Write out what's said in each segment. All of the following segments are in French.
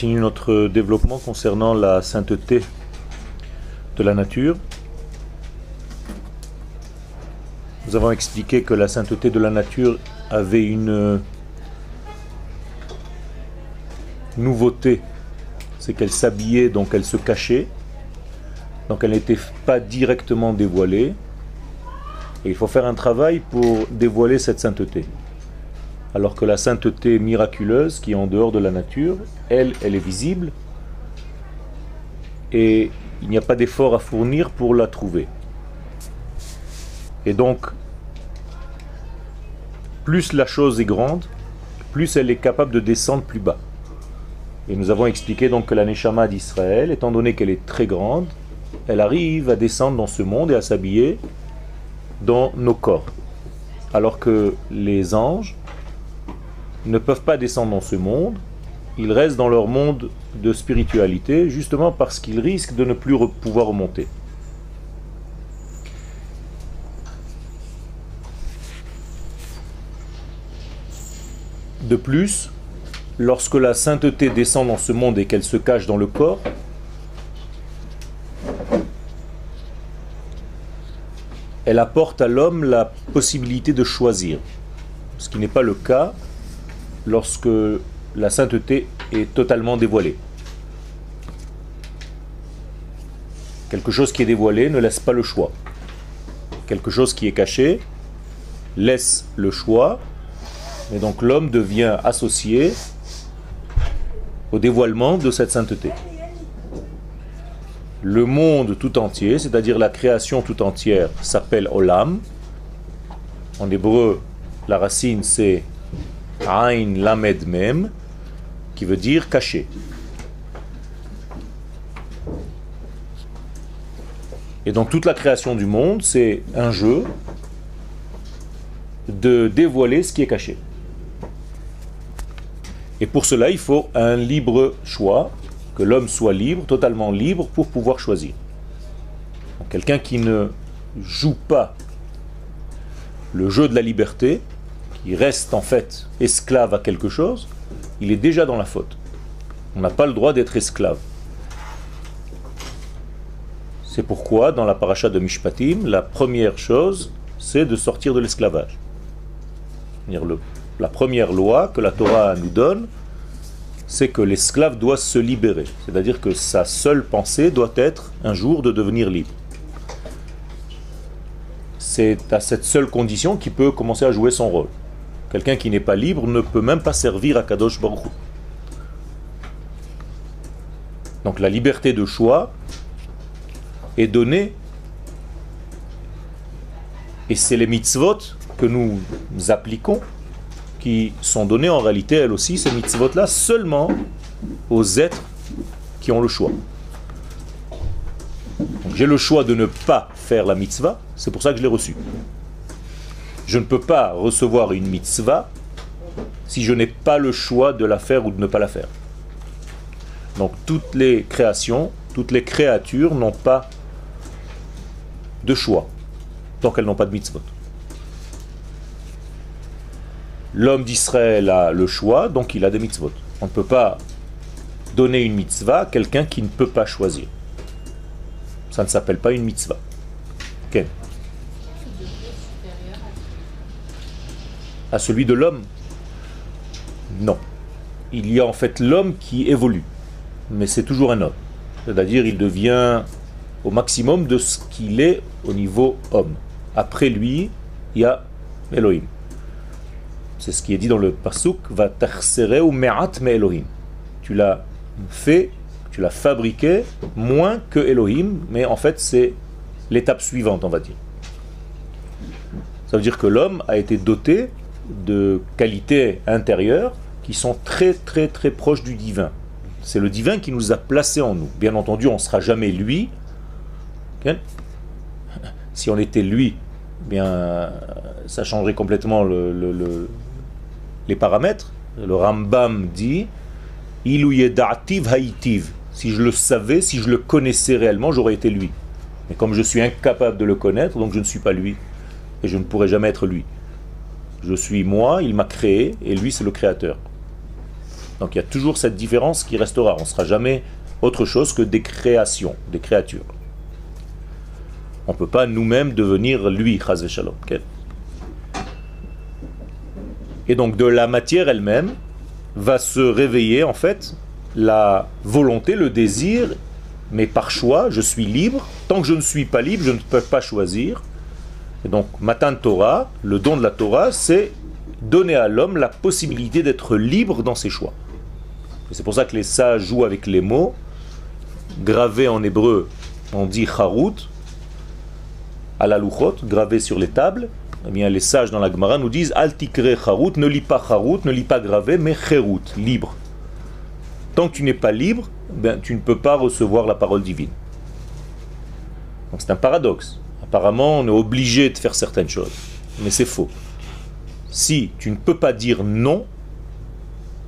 continue notre développement concernant la sainteté de la nature. Nous avons expliqué que la sainteté de la nature avait une nouveauté, c'est qu'elle s'habillait, donc elle se cachait, donc elle n'était pas directement dévoilée. Et il faut faire un travail pour dévoiler cette sainteté. Alors que la sainteté miraculeuse qui est en dehors de la nature, elle, elle est visible et il n'y a pas d'effort à fournir pour la trouver. Et donc, plus la chose est grande, plus elle est capable de descendre plus bas. Et nous avons expliqué donc que la Neshama d'Israël, étant donné qu'elle est très grande, elle arrive à descendre dans ce monde et à s'habiller dans nos corps. Alors que les anges ne peuvent pas descendre dans ce monde, ils restent dans leur monde de spiritualité, justement parce qu'ils risquent de ne plus pouvoir remonter. De plus, lorsque la sainteté descend dans ce monde et qu'elle se cache dans le corps, elle apporte à l'homme la possibilité de choisir, ce qui n'est pas le cas lorsque la sainteté est totalement dévoilée. Quelque chose qui est dévoilé ne laisse pas le choix. Quelque chose qui est caché laisse le choix, et donc l'homme devient associé au dévoilement de cette sainteté. Le monde tout entier, c'est-à-dire la création tout entière, s'appelle Olam. En hébreu, la racine c'est Ain Lamed Mem, qui veut dire caché. Et donc toute la création du monde, c'est un jeu de dévoiler ce qui est caché. Et pour cela, il faut un libre choix, que l'homme soit libre, totalement libre, pour pouvoir choisir. Quelqu'un qui ne joue pas le jeu de la liberté, qui reste en fait esclave à quelque chose, il est déjà dans la faute. On n'a pas le droit d'être esclave. C'est pourquoi, dans la paracha de Mishpatim, la première chose, c'est de sortir de l'esclavage. Le la première loi que la Torah nous donne, c'est que l'esclave doit se libérer. C'est-à-dire que sa seule pensée doit être un jour de devenir libre. C'est à cette seule condition qu'il peut commencer à jouer son rôle. Quelqu'un qui n'est pas libre ne peut même pas servir à Kadosh Baruch Donc la liberté de choix est donnée et c'est les mitzvot que nous appliquons qui sont données en réalité, elles aussi, ces mitzvot-là, seulement aux êtres qui ont le choix. J'ai le choix de ne pas faire la mitzvah, c'est pour ça que je l'ai reçue. Je ne peux pas recevoir une mitzvah si je n'ai pas le choix de la faire ou de ne pas la faire. Donc toutes les créations, toutes les créatures n'ont pas de choix, tant qu'elles n'ont pas de mitzvot. L'homme d'Israël a le choix, donc il a des mitzvot. On ne peut pas donner une mitzvah à quelqu'un qui ne peut pas choisir. Ça ne s'appelle pas une mitzvah. Ken À celui de l'homme Non. Il y a en fait l'homme qui évolue, mais c'est toujours un homme. C'est-à-dire il devient au maximum de ce qu'il est au niveau homme. Après lui, il y a Elohim. C'est ce qui est dit dans le pasuk va ou me'at me Elohim. Tu l'as fait, tu l'as fabriqué moins que Elohim, mais en fait c'est l'étape suivante, on va dire. Ça veut dire que l'homme a été doté de qualités intérieures qui sont très très très proches du divin. C'est le divin qui nous a placés en nous. Bien entendu, on ne sera jamais lui. Si on était lui, bien ça changerait complètement le, les paramètres. Le Rambam dit haïtiv. Si je le savais, si je le connaissais réellement, j'aurais été lui. Mais comme je suis incapable de le connaître, donc je ne suis pas lui. Et je ne pourrai jamais être lui. Je suis moi, il m'a créé, et lui c'est le créateur. Donc il y a toujours cette différence qui restera. On ne sera jamais autre chose que des créations, des créatures. On ne peut pas nous-mêmes devenir lui, Chaz Shalom. Et donc de la matière elle-même va se réveiller en fait la volonté, le désir, mais par choix, je suis libre. Tant que je ne suis pas libre, je ne peux pas choisir. Et donc, Matan Torah, le don de la Torah, c'est donner à l'homme la possibilité d'être libre dans ses choix. C'est pour ça que les sages jouent avec les mots. Gravé en hébreu, on dit charut, à la gravé sur les tables. Eh bien, les sages dans la Gemara nous disent Altikre charut, ne lis pas charut, ne lis pas gravé, mais cherut, libre. Tant que tu n'es pas libre, ben, tu ne peux pas recevoir la parole divine. Donc c'est un paradoxe. Apparemment, on est obligé de faire certaines choses. Mais c'est faux. Si tu ne peux pas dire non,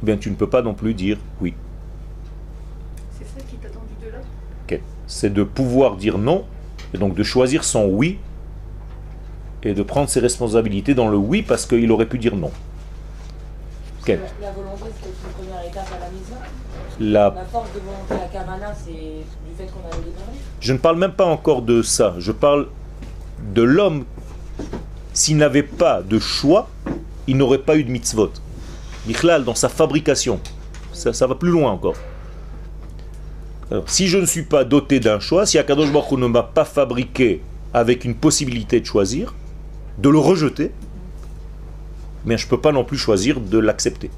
bien tu ne peux pas non plus dire oui. C'est ça qui t'a tendu de là C'est de pouvoir dire non, et donc de choisir son oui, et de prendre ses responsabilités dans le oui parce qu'il aurait pu dire non. La, volonté, c'est une première étape à la mise la... la... force de volonté à Kavana, c'est du fait qu'on a le Je ne parle même pas encore de ça. Je parle de l'homme. S'il n'avait pas de choix, il n'aurait pas eu de mitzvot. Ichlal, dans sa fabrication. Ça, ça va plus loin encore. Alors, si je ne suis pas doté d'un choix, si Akadosh Baruch ne m'a pas fabriqué avec une possibilité de choisir, de le rejeter, mais je ne peux pas non plus choisir de l'accepter.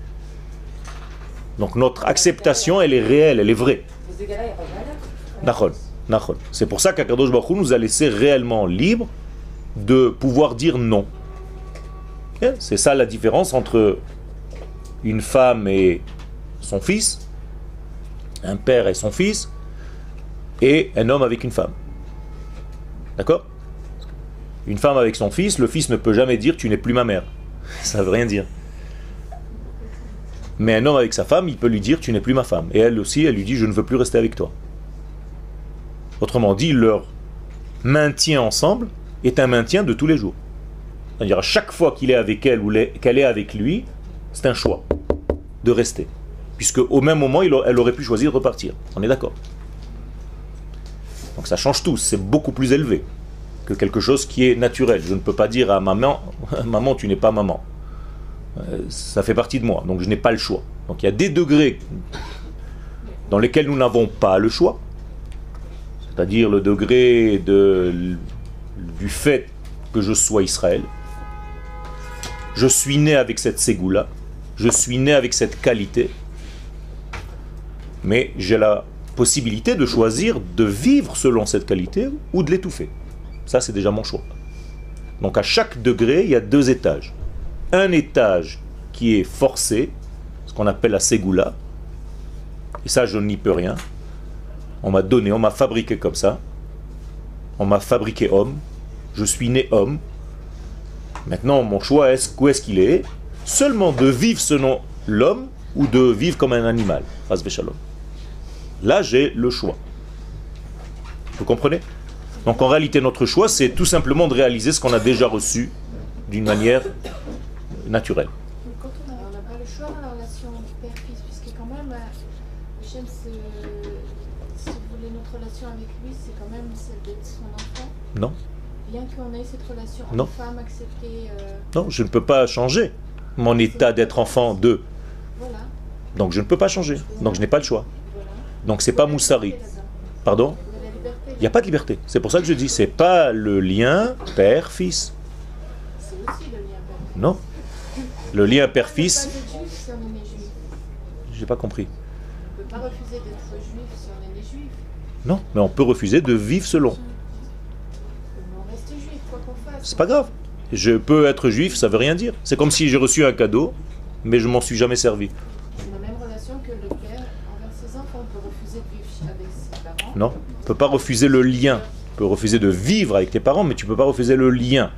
Donc notre acceptation, elle est réelle, elle est vraie. C'est pour ça qu'Akadosh Baruch nous a laissé réellement libre de pouvoir dire non. C'est ça la différence entre une femme et son fils, un père et son fils, et un homme avec une femme. D'accord? Une femme avec son fils, le fils ne peut jamais dire tu n'es plus ma mère. Ça ne veut rien dire. Mais un homme avec sa femme, il peut lui dire tu n'es plus ma femme. Et elle aussi, elle lui dit je ne veux plus rester avec toi. Autrement dit, leur maintien ensemble est un maintien de tous les jours. C'est-à-dire à chaque fois qu'il est avec elle ou qu'elle est avec lui, c'est un choix de rester. Puisque au même moment, elle aurait pu choisir de repartir. On est d'accord. Donc ça change tout, c'est beaucoup plus élevé que quelque chose qui est naturel. Je ne peux pas dire à maman, maman, tu n'es pas maman. Euh, ça fait partie de moi, donc je n'ai pas le choix. Donc il y a des degrés dans lesquels nous n'avons pas le choix, c'est-à-dire le degré de, du fait que je sois Israël. Je suis né avec cette ségoula, je suis né avec cette qualité, mais j'ai la possibilité de choisir de vivre selon cette qualité ou de l'étouffer. Ça, c'est déjà mon choix. Donc à chaque degré, il y a deux étages. Un étage qui est forcé, ce qu'on appelle la ségoula, et ça, je n'y peux rien. On m'a donné, on m'a fabriqué comme ça. On m'a fabriqué homme. Je suis né homme. Maintenant, mon choix, est où est-ce qu'il est? Seulement de vivre selon l'homme ou de vivre comme un animal. Là, j'ai le choix. Vous comprenez? Donc en réalité, notre choix, c'est tout simplement de réaliser ce qu'on a déjà reçu d'une manière naturelle. Quand on n'a pas le choix dans la relation père-fils, puisque quand même, Hachem, si vous voulez notre relation avec lui, c'est quand même celle d'être son enfant. Non. Bien qu'on ait cette relation non. femme acceptée. Euh, non, je ne peux pas changer mon état d'être enfant de. Voilà. Donc je ne peux pas changer. Donc je n'ai pas le choix. Donc c'est pas Moussari. Pardon Il n'y a pas de liberté. C'est pour ça que je dis, c'est pas le lien père-fils. C'est aussi le lien père Non. Le lien père-fils. J'ai pas compris. On ne peut pas refuser d'être juif si on est né juif. Non, mais on peut refuser de vivre selon. On reste juif, quoi qu'on fasse. C'est pas grave. Je peux être juif, ça veut rien dire. C'est comme si j'ai reçu un cadeau, mais je m'en suis jamais servi. Non, tu ne peux pas refuser le lien. Tu peux refuser de vivre avec tes parents, mais tu ne peux pas refuser le lien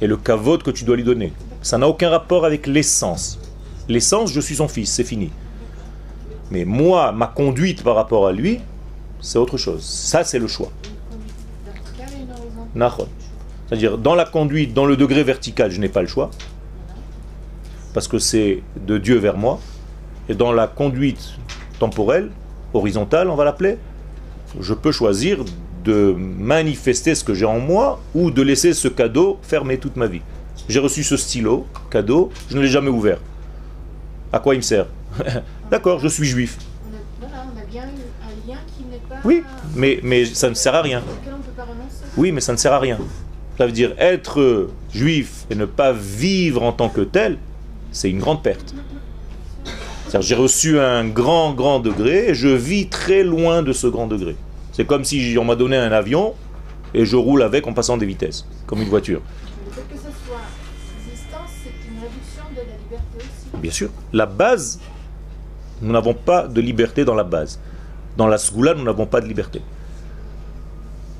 et le kavod que tu dois lui donner. Ça n'a aucun rapport avec l'essence. L'essence, je suis son fils, c'est fini. Mais moi, ma conduite par rapport à lui, c'est autre chose. Ça, c'est le choix. C'est-à-dire, dans la conduite, dans le degré vertical, je n'ai pas le choix. Parce que c'est de Dieu vers moi. Et dans la conduite temporelle, horizontale, on va l'appeler, je peux choisir de manifester ce que j'ai en moi ou de laisser ce cadeau fermer toute ma vie. J'ai reçu ce stylo, cadeau, je ne l'ai jamais ouvert. À quoi il me sert D'accord, je suis juif. On a, voilà, on a bien eu un lien qui n'est pas. Oui, mais, mais ça ne sert à rien. Oui, mais ça ne sert à rien. Ça veut dire être juif et ne pas vivre en tant que tel, c'est une grande perte. J'ai reçu un grand, grand degré et je vis très loin de ce grand degré. C'est comme si on m'a donné un avion et je roule avec en passant des vitesses, comme une voiture. Le fait que ce soit c'est une réduction de la liberté aussi. Bien sûr. La base, nous n'avons pas de liberté dans la base. Dans la Sgoula, nous n'avons pas de liberté.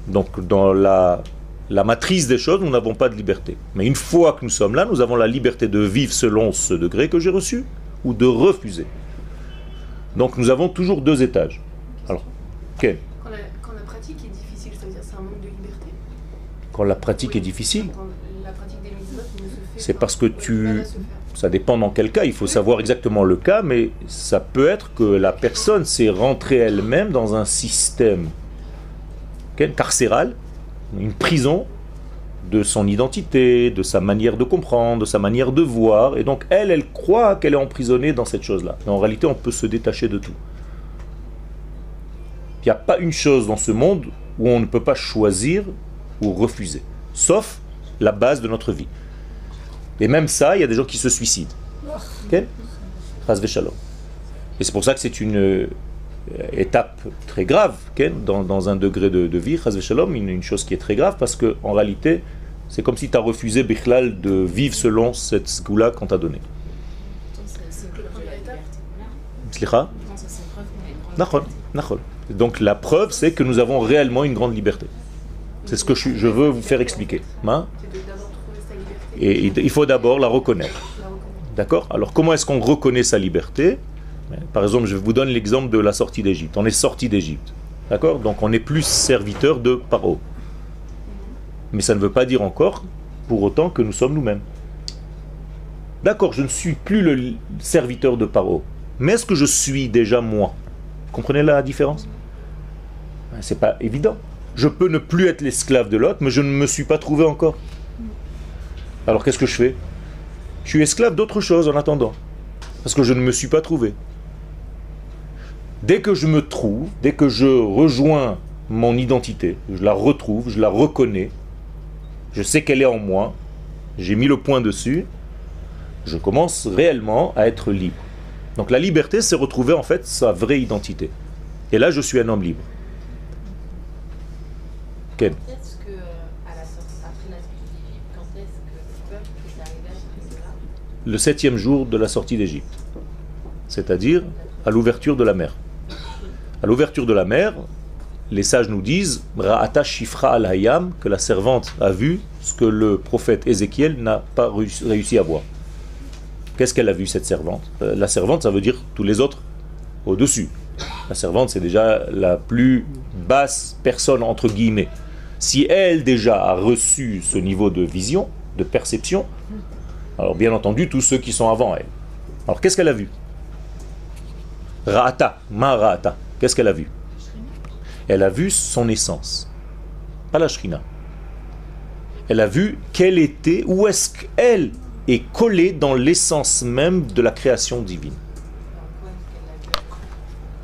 Donc dans la, la matrice des choses, nous n'avons pas de liberté. Mais une fois que nous sommes là, nous avons la liberté de vivre selon ce degré que j'ai reçu ou de refuser. Donc nous avons toujours deux étages. Alors, quel? Quand la, quand la pratique est difficile, ça veut dire que c'est un manque de liberté? Quand la pratique Oui. est difficile, la pratique des c'est parce que tu... Ça dépend dans quel cas, il faut savoir exactement le cas, mais ça peut être que la personne s'est rentrée elle-même dans un système carcéral, une prison de son identité, de sa manière de comprendre, de sa manière de voir, et donc elle, elle croit qu'elle est emprisonnée dans cette chose-là. Mais en réalité, on peut se détacher de tout. Il n'y a pas une chose dans ce monde où on ne peut pas choisir ou refuser, sauf la base de notre vie. Et même ça, il y a des gens qui se suicident. Ok? Chas v'shalom. Et c'est pour ça que c'est une étape très grave ok dans, dans un degré de, vie, une, une chose qui est très grave parce que en réalité, c'est comme si tu as refusé Bichlal de vivre selon cette sgoula qu'on t'a donnée. Donc la preuve, c'est que nous avons réellement une grande liberté. C'est ce que je, je veux vous faire expliquer. Hein Et il faut d'abord la reconnaître. D'accord? Alors comment est-ce qu'on reconnaît sa liberté? Par exemple, je vous donne l'exemple de la sortie d'Égypte. On est sorti d'Égypte. D'accord? Donc on est plus serviteur de Paro. Mais ça ne veut pas dire encore pour autant que nous sommes nous-mêmes. D'accord, je ne suis plus le serviteur de Paro. Mais est-ce que je suis déjà moi? Comprenez la différence? Ben, C'est pas évident. Je peux ne plus être l'esclave de l'autre, mais je ne me suis pas trouvé encore. Alors qu'est-ce que je fais? Je suis esclave d'autre chose en attendant. Parce que je ne me suis pas trouvé. Dès que je me trouve, dès que je rejoins mon identité, je la retrouve, je la reconnais, je sais qu'elle est en moi, j'ai mis le point dessus, je commence réellement à être libre. Donc la liberté, c'est retrouver en fait sa vraie identité. Et là, je suis un homme libre. Ken le septième jour de la sortie d'Égypte, c'est-à-dire à l'ouverture de la mer. À l'ouverture de la mer, les sages nous disent Ra'ata Shifra al Hayam, que la servante a vu ce que le prophète Ézéchiel n'a pas réussi à voir. Qu'est-ce qu'elle a vu cette servante? Euh, La servante, ça veut dire tous les autres au-dessus. La servante, c'est déjà la plus basse personne, entre guillemets. Si elle déjà a reçu ce niveau de vision, de perception, alors bien entendu, tous ceux qui sont avant elle. Alors qu'est-ce qu'elle a vu? Ra'ata, ma Ra'ata. Qu'est-ce qu'elle a vu? Elle a vu son essence, pas la Shrina. Elle a vu quelle était, où est-ce qu'elle est collée dans l'essence même de la création divine.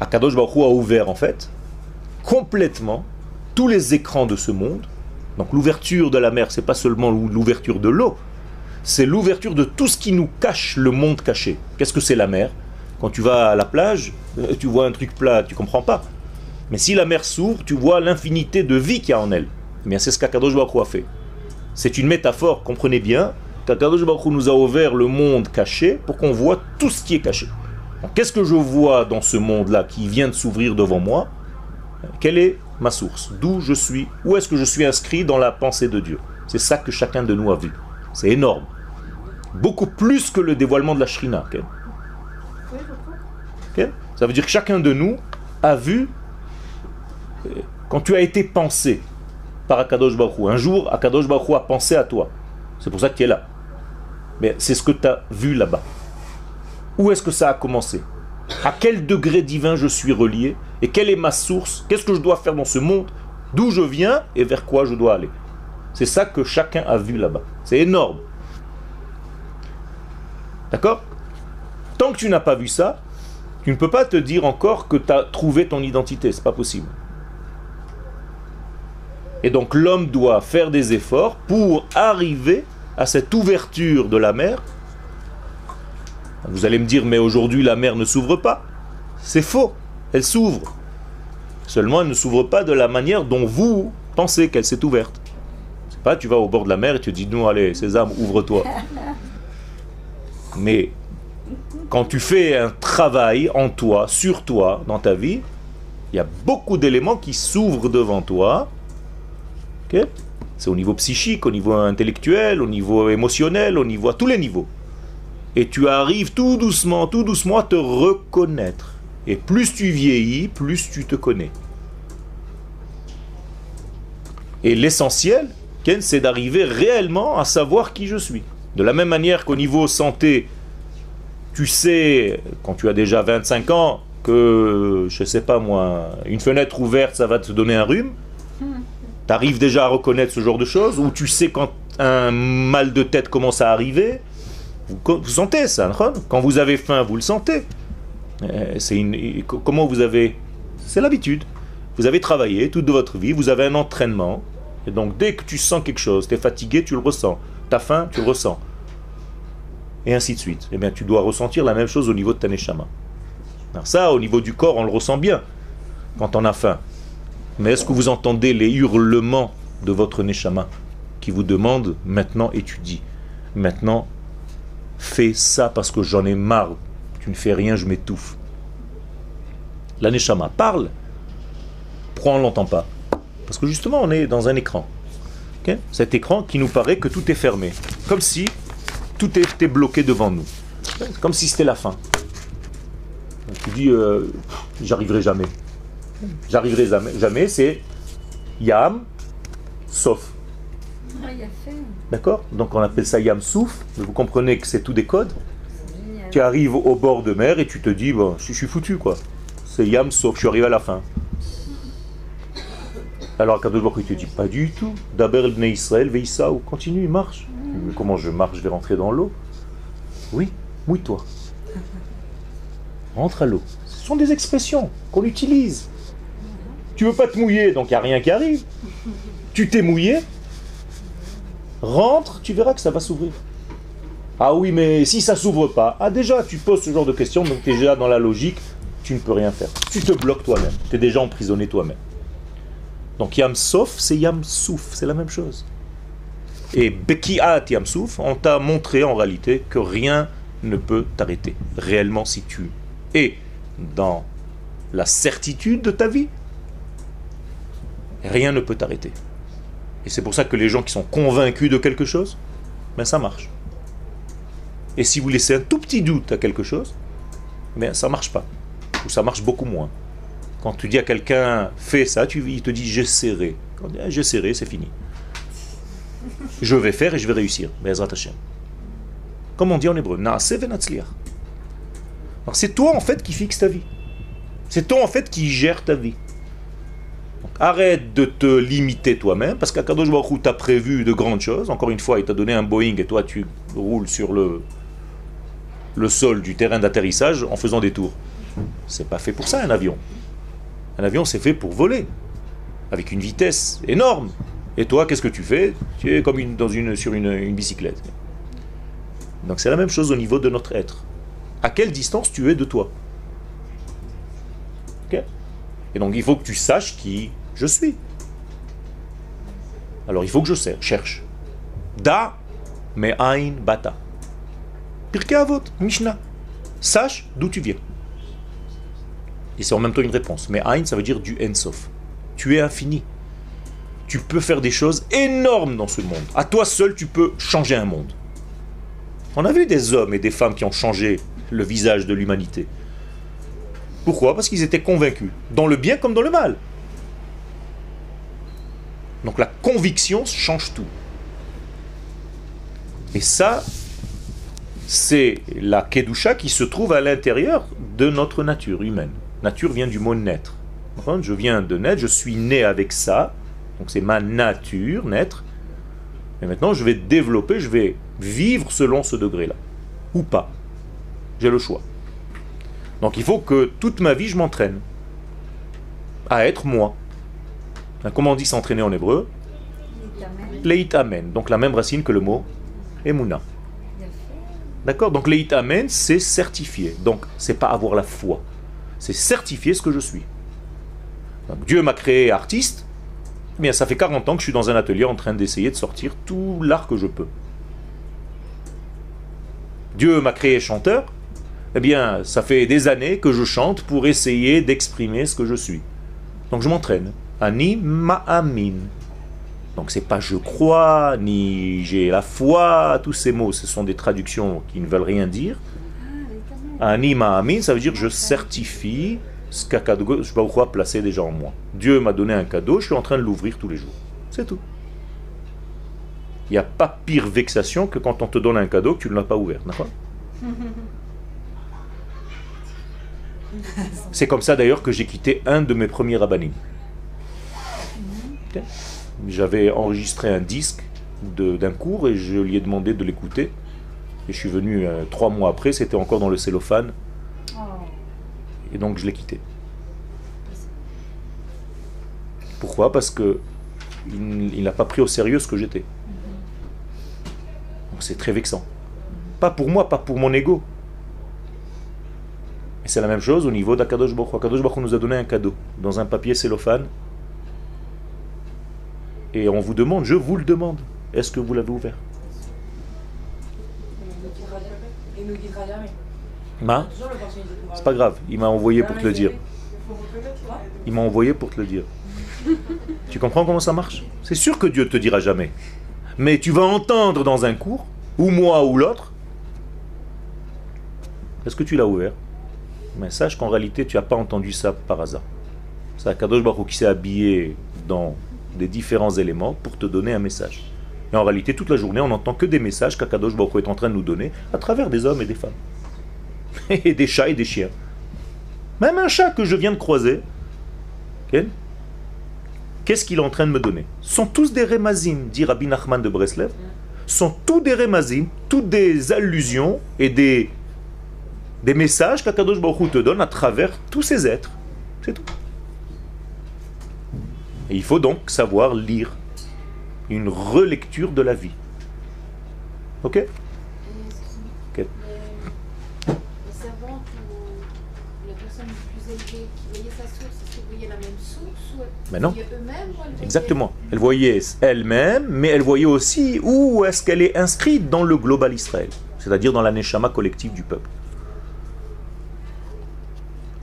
Akadosh Baruch a ouvert en fait complètement tous les écrans de ce monde. Donc l'ouverture de la mer, c'est pas seulement l'ouverture de l'eau, c'est l'ouverture de tout ce qui nous cache le monde caché. Qu'est-ce que c'est la mer? Quand tu vas à la plage, euh, tu vois un truc plat, tu comprends pas. Mais si la mer s'ouvre, tu vois l'infinité de vie qu'il y a en elle. Eh bien, c'est ce qu'Akadosh Baruch a fait. C'est une métaphore, comprenez bien, qu'Akadosh Baruch nous a ouvert le monde caché pour qu'on voit tout ce qui est caché. Qu'est-ce que je vois dans ce monde-là qui vient de s'ouvrir devant moi? Quelle est ma source? D'où je suis? Où est-ce que je suis inscrit dans la pensée de Dieu? C'est ça que chacun de nous a vu. C'est énorme. Beaucoup plus que le dévoilement de la Shrina. Ça veut dire que chacun de nous a vu, euh, quand tu as été pensé par Akadosh Baruch un jour Akadosh Baruch a pensé à toi. C'est pour ça que tu es là. Mais c'est ce que tu as vu là-bas. Où est-ce que ça a commencé? À quel degré divin je suis relié? Et quelle est ma source? Qu'est-ce que je dois faire dans ce monde? D'où je viens et vers quoi je dois aller? C'est ça que chacun a vu là-bas. C'est énorme. D'accord? Tant que tu n'as pas vu ça, tu ne peux pas te dire encore que tu as trouvé ton identité. C'est pas possible. Et donc l'homme doit faire des efforts pour arriver à cette ouverture de la mer. Vous allez me dire, mais aujourd'hui la mer ne s'ouvre pas. C'est faux, elle s'ouvre. Seulement elle ne s'ouvre pas de la manière dont vous pensez qu'elle s'est ouverte. C'est pas tu vas au bord de la mer et tu dis, nous allez, Sésame, ouvre-toi. Mais quand tu fais un travail en toi, sur toi, dans ta vie, il y a beaucoup d'éléments qui s'ouvrent devant toi. C'est au niveau psychique, au niveau intellectuel, au niveau émotionnel, au niveau à tous les niveaux. Et tu arrives tout doucement, tout doucement à te reconnaître. Et plus tu vieillis, plus tu te connais. Et l'essentiel, Ken, c'est d'arriver réellement à savoir qui je suis. De la même manière qu'au niveau santé, tu sais, quand tu as déjà 25 ans, que, je sais pas moi, une fenêtre ouverte, ça va te donner un rhume. Tu arrives déjà à reconnaître ce genre de choses, ou tu sais quand un mal de tête commence à arriver. Vous, sentez ça, quand vous avez faim, vous le sentez. Euh, c'est une, comment vous avez... C'est l'habitude. Vous avez travaillé toute votre vie, vous avez un entraînement, et donc dès que tu sens quelque chose, tu es fatigué, tu le ressens. Tu as faim, tu le ressens et ainsi de suite. Eh bien, tu dois ressentir la même chose au niveau de ta neshama. Alors ça, au niveau du corps, on le ressent bien quand on a faim. Mais est-ce que vous entendez les hurlements de votre neshama qui vous demande maintenant étudie, maintenant fais ça parce que j'en ai marre, tu ne fais rien, je m'étouffe. La neshama parle, pourquoi on l'entend pas Parce que justement, on est dans un écran. Cet écran qui nous paraît que tout est fermé. Comme si tout était bloqué devant nous. Comme si c'était la fin. Tu dis, euh, j'arriverai jamais. J'arriverai jamais. Jamais, c'est Yam, sauf. Ah, D'accord? Donc on appelle ça Yam Souf. Vous comprenez que c'est tout des codes? Tu arrives au bord de mer et tu te dis, bon, je suis foutu quoi. C'est Yam sauf, je suis arrivé à la fin. Alors Kadosh il te dit, pas du tout. D'abord le Israël, Veissa, ou continue, marche. Comment je marche Je vais rentrer dans l'eau Oui, mouille-toi. Rentre à l'eau. Ce sont des expressions qu'on utilise. Tu veux pas te mouiller, donc il n'y a rien qui arrive. Tu t'es mouillé, rentre, tu verras que ça va s'ouvrir. Ah oui, mais si ça s'ouvre pas, ah déjà, tu poses ce genre de questions, donc tu es déjà dans la logique, tu ne peux rien faire. Tu te bloques toi-même, tu es déjà emprisonné toi-même. Donc Yam Sof, c'est Yam Souf, c'est la même chose. Et Bekiat Yamsouf, on t'a montré en réalité que rien ne peut t'arrêter. Réellement, si tu es dans la certitude de ta vie, rien ne peut t'arrêter. Et c'est pour ça que les gens qui sont convaincus de quelque chose, ben ça marche. Et si vous laissez un tout petit doute à quelque chose, ben ça marche pas. Ou ça marche beaucoup moins. Quand tu dis à quelqu'un fais ça, tu, il te dit j'essaierai. Quand dit ah, j'essaierai, c'est fini je vais faire et je vais réussir. Comme on dit en hébreu, c'est toi en fait qui fixe ta vie. C'est toi en fait qui gère ta vie. arrête de te limiter toi-même, parce qu'Akadosh Baruch t'a prévu de grandes choses. Encore une fois, il t'a donné un Boeing et toi tu roules sur le, le sol du terrain d'atterrissage en faisant des tours. C'est pas fait pour ça un avion. Un avion c'est fait pour voler, avec une vitesse énorme. Et toi, qu'est-ce que tu fais? Tu es comme une, dans une, sur une, bicyclette. Donc c'est la même chose au niveau de notre être. À quelle distance tu es de toi? Et donc il faut que tu saches qui je suis. Alors il faut que je cherche. Da me ein bata. Pirkei Avot, Mishnah. Sache d'où tu viens. Et c'est en même temps une réponse. Mais ein, ça veut dire du ensof. Tu es infini tu peux faire des choses énormes dans ce monde. À toi seul, tu peux changer un monde. On a vu des hommes et des femmes qui ont changé le visage de l'humanité. Pourquoi? Parce qu'ils étaient convaincus, dans le bien comme dans le mal. Donc la conviction change tout. Et ça, c'est la Kedusha qui se trouve à l'intérieur de notre nature humaine. Nature vient du mot naître. Je viens de naître, je suis né avec ça, donc c'est ma nature, naître. Et maintenant, je vais développer, je vais vivre selon ce degré-là. Ou pas. J'ai le choix. Donc il faut que toute ma vie, je m'entraîne à être moi. Comment on dit s'entraîner en hébreu? Leit amen. Donc la même racine que le mot emuna. D'accord? Donc leit amen, c'est certifier. Donc c'est pas avoir la foi. C'est certifier ce que je suis. Dieu m'a créé artiste. Bien, ça fait 40 ans que je suis dans un atelier en train d'essayer de sortir tout l'art que je peux. Dieu m'a créé chanteur. Eh bien, ça fait des années que je chante pour essayer d'exprimer ce que je suis. Donc je m'entraîne. Ani ma'amin. Donc c'est pas je crois, ni j'ai la foi, tous ces mots, ce sont des traductions qui ne veulent rien dire. Ani ma'amin, ça veut dire je certifie ce qu'Akadosh a placé déjà en moi. Dieu m'a donné un cadeau, je suis en train de l'ouvrir tous les jours. C'est tout. Il n'y a pas pire vexation que quand on te donne un cadeau que tu ne l'as pas ouvert. C'est comme ça d'ailleurs que j'ai quitté un de mes premiers rabbinim. J'avais enregistré un disque d'un cours et je lui ai demandé de l'écouter. Et je suis venu euh, trois mois après, c'était encore dans le cellophane. Et donc je l'ai quitté. Pourquoi? Parce que il, n'a pas pris au sérieux ce que j'étais. C'est très vexant. Pas pour moi, pas pour mon ego. Et c'est la même chose au niveau d'Akadosh Baruch Akadosh Baruch nous a donné un cadeau dans un papier cellophane. Et on vous demande, je vous le demande, est-ce que vous l'avez ouvert? Il nous guidera jamais. C'est pas grave, il m'a envoyé pour te le dire. Il m'a envoyé pour te le dire. Tu comprends comment ça marche? C'est sûr que Dieu te dira jamais. Mais tu vas entendre dans un cours, ou moi ou l'autre, est-ce que tu l'as ouvert? Mais sache qu'en réalité, tu n'as pas entendu ça par hasard. C'est Akadosh Baruch qui s'est habillé dans des différents éléments pour te donner un message. Et en réalité, toute la journée, on n'entend que des messages qu'Akadosh Baruch est en train de nous donner à travers des hommes et des femmes. Et des chats et des chiens. Même un chat que je viens de croiser, qu'est-ce qu'il est en train de me donner? Sont tous des remazim, dit Rabbi Nachman de Breslev. Sont tous des remazim, toutes des allusions et des messages qu'Akadosh Baruch te donne à travers tous ces êtres. C'est tout. Il faut donc savoir lire une relecture de la vie. Ok? Le servante ou la personne plus élevée qui voyait sa source, est-ce qu'elle voyait la même eux-mêmes Exactement. Elle voyait elle-même, mais elle voyait aussi où est-ce qu'elle est inscrite dans le global Israël, c'est-à-dire dans la neshama collective du peuple.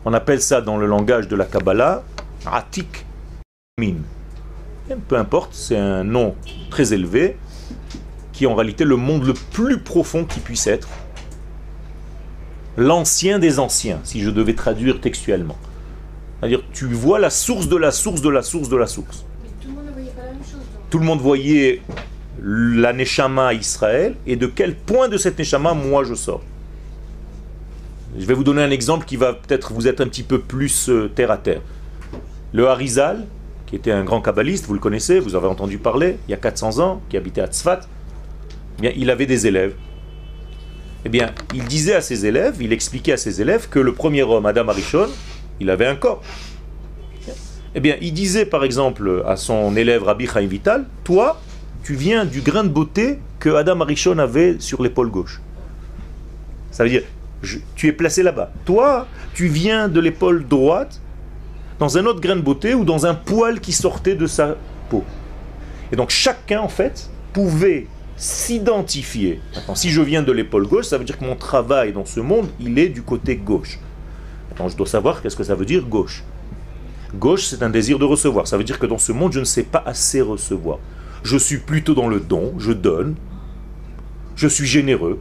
On appelle ça dans le langage de la Kabbalah Atik Min. Peu importe, c'est un nom très élevé qui est en réalité le monde le plus profond qui puisse être. L'ancien des anciens, si je devais traduire textuellement. C'est-à-dire, tu vois la source de la source de la source de la source. tout le monde ne voyait pas la même chose. Tout le monde voyait la Neshama Israël et de quel point de cette Neshama moi je sors. Je vais vous donner un exemple qui va peut-être vous être un petit peu plus euh, terre à terre. Le Harizal, qui était un grand kabbaliste, vous le connaissez, vous avez entendu parler, il y a 400 ans, qui habitait à Tzfat, eh bien, il avait des élèves. Eh bien, il disait à ses élèves, il expliquait à ses élèves que le premier homme, Adam Arishon, il avait un corps. Eh bien, il disait par exemple à son élève Rabbi Chaim Vital, toi, tu viens du grain de beauté que Adam Arishon avait sur l'épaule gauche. Ça veut dire, tu es placé là-bas. Toi, tu viens de l'épaule droite dans un autre grain de beauté ou dans un poil qui sortait de sa peau. Et donc chacun, en fait, pouvait s'identifier. si je viens de l'épaule gauche, ça veut dire que mon travail dans ce monde, il est du côté gauche. Maintenant, je dois savoir qu'est-ce que ça veut dire gauche? Gauche, c'est un désir de recevoir. Ça veut dire que dans ce monde, je ne sais pas assez recevoir. Je suis plutôt dans le don, je donne, je suis généreux,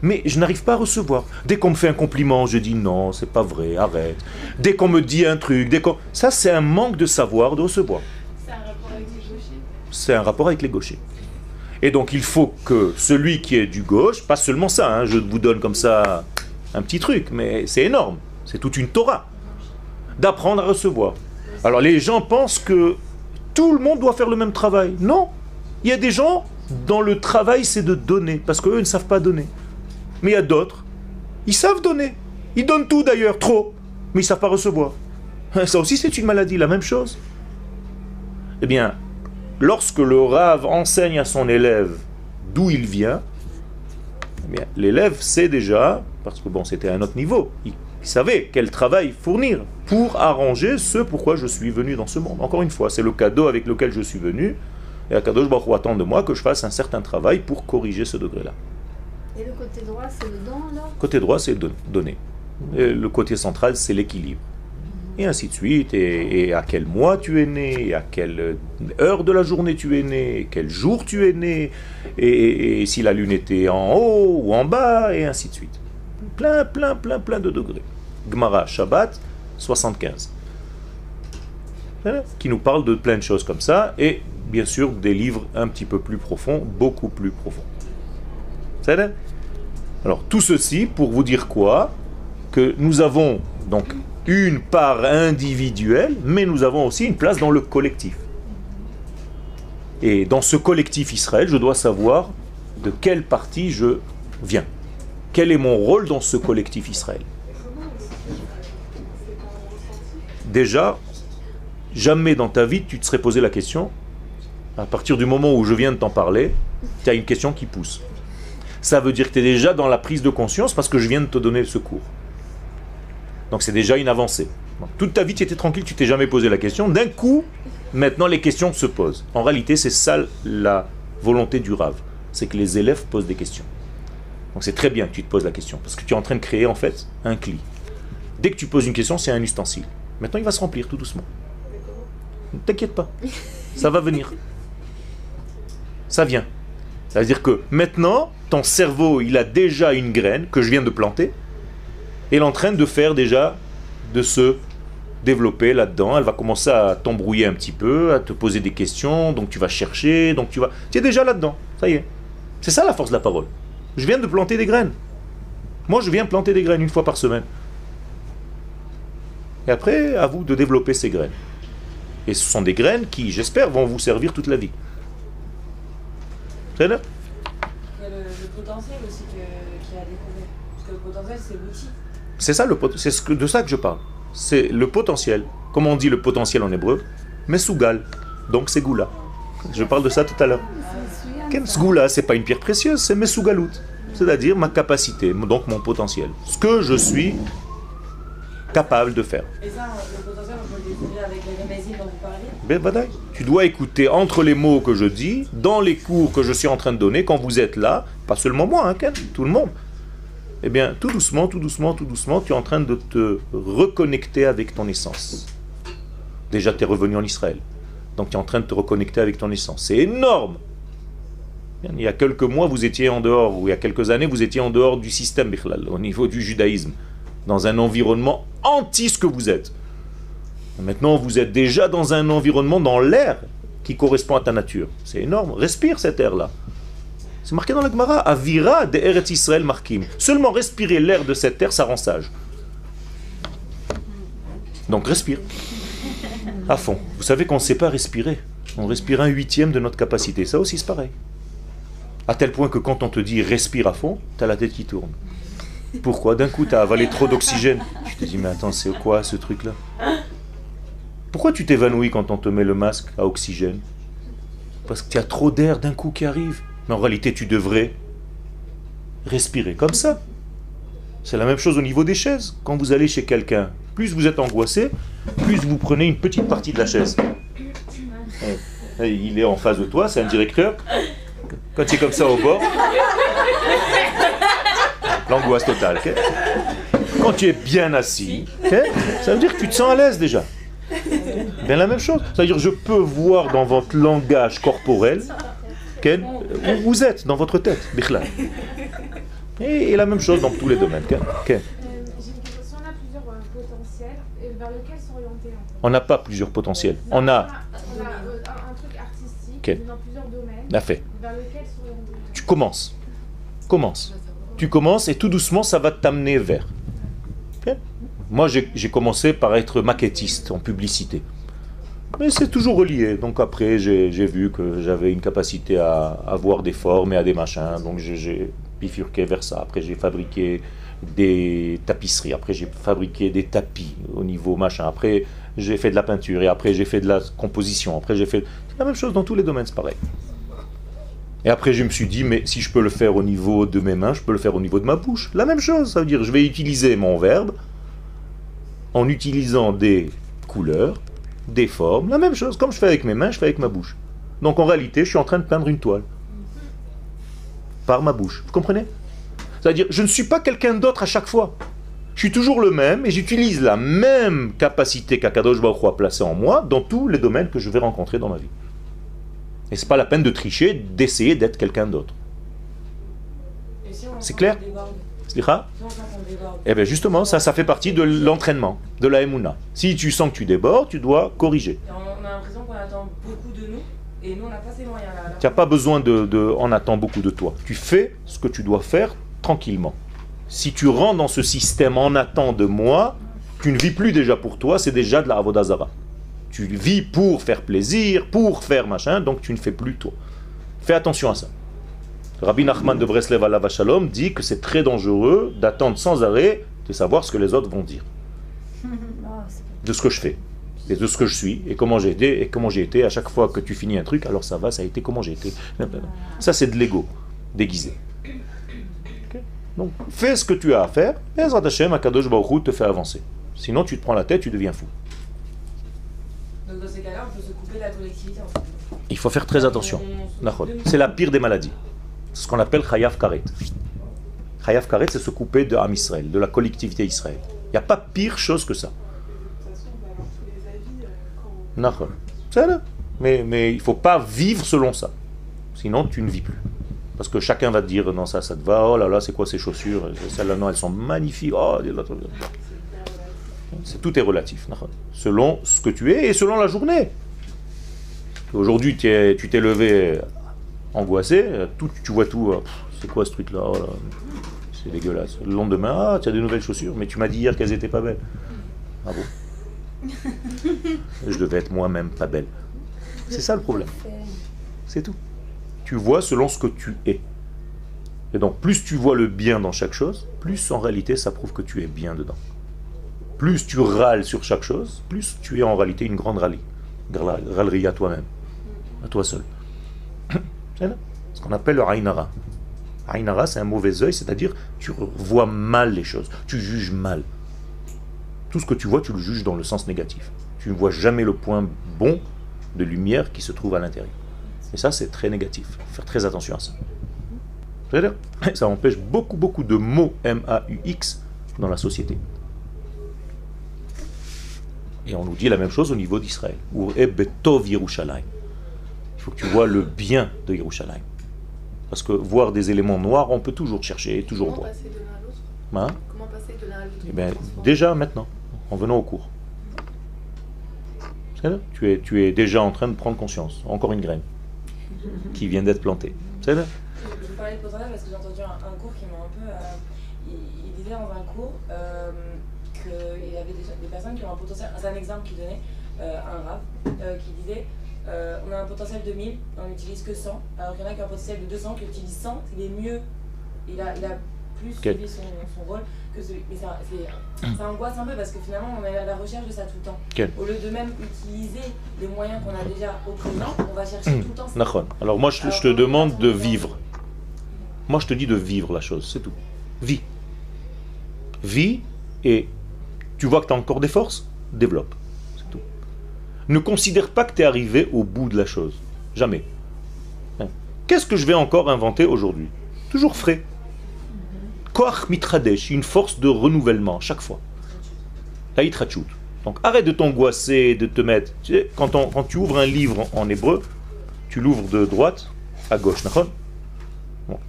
mais je n'arrive pas à recevoir. Dès qu'on me fait un compliment, je dis non, c'est pas vrai, arrête. Dès qu'on me dit un truc, dès qu'on... ça c'est un manque de savoir de recevoir. C'est un rapport avec les gauchers? C'est un rapport avec les gauchers. Et donc il faut que celui qui est du gauche, pas seulement ça, hein, je vous donne comme ça un petit truc, mais c'est énorme. C'est toute une Torah. D'apprendre à recevoir. Alors les gens pensent que tout le monde doit faire le même travail. Non. Il y a des gens dont le travail c'est de donner, parce qu'eux ne savent pas donner. Mais il y a d'autres, ils savent donner. Ils donnent tout d'ailleurs, trop, mais ils ne savent pas recevoir. Ça aussi c'est une maladie, la même chose. Eh bien, lorsque le rave enseigne à son élève d'où il vient, eh l'élève sait déjà, parce que bon, c'était à un autre niveau, savait quel travail fournir pour arranger ce pourquoi je suis venu dans ce monde. Encore une fois, c'est le cadeau avec lequel je suis venu, et Akadosh Baruch attend de moi que je fasse un certain travail pour corriger ce degré-là. Et le côté droit, c'est le don alors? Côté droit, c'est donner. Et le côté central, c'est l'équilibre et ainsi de suite, et, à quel mois tu es né, et à quelle heure de la journée tu es né, quel jour tu es né, et, si la lune était en haut ou en bas, et ainsi de suite. Plein, plein, plein, plein de degrés. Gmara, Shabbat, 75. Qui nous parle de plein de choses comme ça, et bien sûr des livres un petit peu plus profonds, beaucoup plus profonds. Alors tout ceci pour vous dire quoi? Que nous avons donc une part individuelle, mais nous avons aussi une place dans le collectif. Et dans ce collectif Israël, je dois savoir de quelle partie je viens. Quel est mon rôle dans ce collectif Israël? Déjà, jamais dans ta vie tu te serais posé la question, à partir du moment où je viens de t'en parler, tu as une question qui pousse. Ça veut dire que tu es déjà dans la prise de conscience parce que je viens de te donner ce cours. Donc c'est déjà une avancée. toute ta vie, tu étais tranquille, tu t'es jamais posé la question. D'un coup, maintenant, les questions se posent. En réalité, c'est ça la volonté du Rave. C'est que les élèves posent des questions. Donc c'est très bien que tu te poses la question. Parce que tu es en train de créer, en fait, un cli. Dès que tu poses une question, c'est un ustensile. Maintenant, il va se remplir tout doucement. Ne t'inquiète pas. Ça va venir. Ça vient. Ça veut dire que maintenant, ton cerveau, il a déjà une graine que je viens de planter elle est en train de faire déjà, de se développer là-dedans. Elle va commencer à t'embrouiller un petit peu, à te poser des questions, donc tu vas chercher, donc tu vas... Tu es déjà là-dedans, ça y est. C'est ça la force de la parole. Je viens de planter des graines. Moi, je viens planter des graines une fois par semaine. Et après, à vous de développer ces graines. Et ce sont des graines qui, j'espère, vont vous servir toute la vie. C'est là le, potentiel aussi qui a découvert. Parce que le potentiel, c'est l'outil. C'est ça le c'est ce de ça que je parle. C'est le potentiel. Comme on dit le potentiel en hébreu, mesugal. Donc c'est goula. Je parle de ça tout à l'heure. Goula, c'est pas une pierre précieuse, c'est mesugalout. C'est-à-dire ma capacité, donc mon potentiel. Ce que je suis capable de faire. Et ça, le potentiel, on peut le découvrir avec les dont vous parlez ben, Tu dois écouter entre les mots que je dis, dans les cours que je suis en train de donner, quand vous êtes là, pas seulement moi, hein, tout le monde eh bien, tout doucement, tout doucement, tout doucement, tu es en train de te reconnecter avec ton essence. Déjà, tu es revenu en Israël. Donc, tu es en train de te reconnecter avec ton essence. C'est énorme. Il y a quelques mois, vous étiez en dehors, ou il y a quelques années, vous étiez en dehors du système, au niveau du judaïsme, dans un environnement anti ce que vous êtes. Maintenant, vous êtes déjà dans un environnement, dans l'air qui correspond à ta nature. C'est énorme. Respire cet air-là. C'est marqué dans la Gemara, Avira de Eretz Israël markim. Seulement respirer l'air de cette terre, ça rend sage. Donc respire. À fond. Vous savez qu'on ne sait pas respirer. On respire un huitième de notre capacité. Ça aussi, c'est pareil. À tel point que quand on te dit respire à fond, tu as la tête qui tourne. Pourquoi D'un coup, tu as avalé trop d'oxygène. Tu te dis, mais attends, c'est quoi ce truc-là Pourquoi tu t'évanouis quand on te met le masque à oxygène Parce qu'il y a trop d'air d'un coup qui arrive. Mais en réalité, tu devrais respirer comme ça. C'est la même chose au niveau des chaises. Quand vous allez chez quelqu'un, plus vous êtes angoissé, plus vous prenez une petite partie de la chaise. Il est en face de toi, c'est un directeur. Quand tu es comme ça au bord, l'angoisse totale. Quand tu es bien assis, ça veut dire que tu te sens à l'aise déjà. Bien la même chose. C'est-à-dire je peux voir dans votre langage corporel où vous êtes dans votre tête, Et, la même chose dans tous les domaines. Euh. On euh, potentiels, vers lequel s'orienter On n'a pas plusieurs potentiels. On a, euh, un truc artistique dans plusieurs domaines. fait. Vers lequel s'orienter? Tu commences. Commence. Tu commences et tout doucement, ça va t'amener vers. Moi, j'ai commencé par être maquettiste en publicité. Mais c'est toujours relié. Donc après, j'ai vu que j'avais une capacité à avoir des formes et à des machins. Donc j'ai- j'ai bifurqué vers ça. Après, j'ai fabriqué des tapisseries. Après, j'ai fabriqué des tapis au niveau machin. Après, j'ai fait de la peinture. Et après, j'ai fait de la composition. Après, j'ai fait... C'est la même chose dans tous les domaines, c'est pareil. Et après, je me suis dit, mais si je peux le faire au niveau de mes mains, je peux le faire au niveau de ma bouche. La même chose, ça veut dire, je vais utiliser mon verbe en utilisant des couleurs, des formes, la même chose. Comme je fais avec mes mains, je fais avec ma bouche. Donc en réalité, je suis en train de peindre une toile. Par ma bouche. Vous comprenez? C'est-à-dire, je ne suis pas quelqu'un d'autre à chaque fois. Je suis toujours le même et j'utilise la même capacité qu'Akadosh Baruch a placée en moi dans tous les domaines que je vais rencontrer dans ma vie. Et c'est pas la peine de tricher, d'essayer d'être quelqu'un d'autre. Si C'est clair Slicha. Eh bien justement, ça, ça fait partie de l'entraînement, de la Emouna. Si tu sens que tu débordes, tu dois corriger. Et on on a l'impression qu'on attend beaucoup de nous et nous on n'a pas ces moyens-là. Alors, Tu n'as pas besoin de, de on attend beaucoup de toi. Tu fais ce que tu dois faire tranquillement. Si tu rentres dans ce système en attend de moi, tu ne vis plus déjà pour toi, c'est déjà de la avodazara. Tu vis pour faire plaisir, pour faire machin, donc tu ne fais plus toi. Fais attention à ça. Rabbi Nachman de Breslev Alav Shalom dit que c'est très dangereux d'attendre sans arrêt de savoir ce que les autres vont dire. De ce que je fais, et de ce que je suis, et comment j'ai été, et comment j'ai été. À chaque fois que tu finis un truc, alors ça va, ça a été comment j'ai été. Ça, c'est de l'ego déguisé. Donc, fais ce que tu as à faire, et Hashem, Akadosh Baruch Hu te fait avancer. Sinon, tu te prends la tête, tu deviens fou. Donc dans ces cas-là, on peut se couper de la collectivité en fait. Il faut faire très attention. C'est la pire des maladies. C'est ce qu'on appelle Chayav Karet. Chayav Karet, c'est se couper de Ham Israël, de la collectivité Israël. Il n'y a pas pire chose que ça. Mais, mais il ne faut pas vivre selon ça. Sinon, tu ne vis plus. Parce que chacun va te dire, non, ça, ça te va, oh là là, c'est quoi ces chaussures? Celles-là, non, elles sont magnifiques. Oh, C'est tout est relatif. Selon ce que tu es et selon la journée. Aujourd'hui, tu es- tu t'es levé angoissé, tout, tu vois tout. euh, C'est quoi ce truc-là Oh C'est dégueulasse. Le lendemain, ah, tu as des nouvelles chaussures, mais tu m'as dit hier qu'elles étaient pas belles. Ah bon Je devais être moi-même pas belle. C'est ça le problème. C'est tout. Tu vois selon ce que tu es. Et donc, plus tu vois le bien dans chaque chose, plus en réalité ça prouve que tu es bien dedans. Plus tu râles sur chaque chose, plus tu es en réalité une grande râlerie. Gra- Râlerie à toi-même, à toi seul. C'est. Ce qu'on appelle le Ainara. Ainara, c'est un mauvais œil, c'est-à-dire tu vois mal les choses, tu juges mal. Tout ce que tu vois, tu le juges dans le sens négatif. Tu ne vois jamais le point bon de lumière qui se trouve à l'intérieur. Et ça, c'est très négatif. Faire très attention à ça. Ça empêche beaucoup, beaucoup de mots M-A-U-X dans la société. Et on nous dit la même chose au niveau d'Israël. Il faut que tu vois le bien de Yerushalayim. Parce que voir des éléments noirs, on peut toujours chercher et toujours Comment voir. passer de l'un à l'autre? Hein? Comment passer de l'un à l'autre? Eh bien, Transformer. déjà maintenant, en venant au cours. C'est là tu es, tu es déjà en train de prendre conscience. Encore une graine qui vient d'être plantée. C'est là Je vous parlais de potentiel parce que j'ai entendu un, un cours qui m'a un peu. euh, il, il disait dans un cours euh, qu'il y avait des, des personnes qui ont un potentiel. C'est un exemple qu'il donnait, euh, un rave, euh, qui disait euh, on a un potentiel de 1000, on n'utilise que 100, alors qu'il y en a qui ont un potentiel de 200 qui utilisent 100, il est mieux. Il a, il a plus Ok. suivi son, son rôle que celui. Mais ça, c'est- ça angoisse un peu parce que finalement on est à la recherche de ça tout le temps. Au lieu de même utiliser les moyens qu'on a déjà au présent, on va chercher tout le temps. ça. Alors moi, je, je te demande de vivre. Moi, je te dis de vivre la chose, c'est tout. Vis. Vis et tu vois que tu as encore des forces, développe. C'est tout. Ne considère pas que tu es arrivé au bout de la chose. Jamais. Hein. Qu'est-ce que je vais encore inventer aujourd'hui? Toujours frais. Koach mitradesh, une force de renouvellement chaque fois. La. Donc arrête de t'angoisser, de te mettre. Tu sais, quand, tu ouvres un livre en, hébreu, tu l'ouvres de droite à gauche.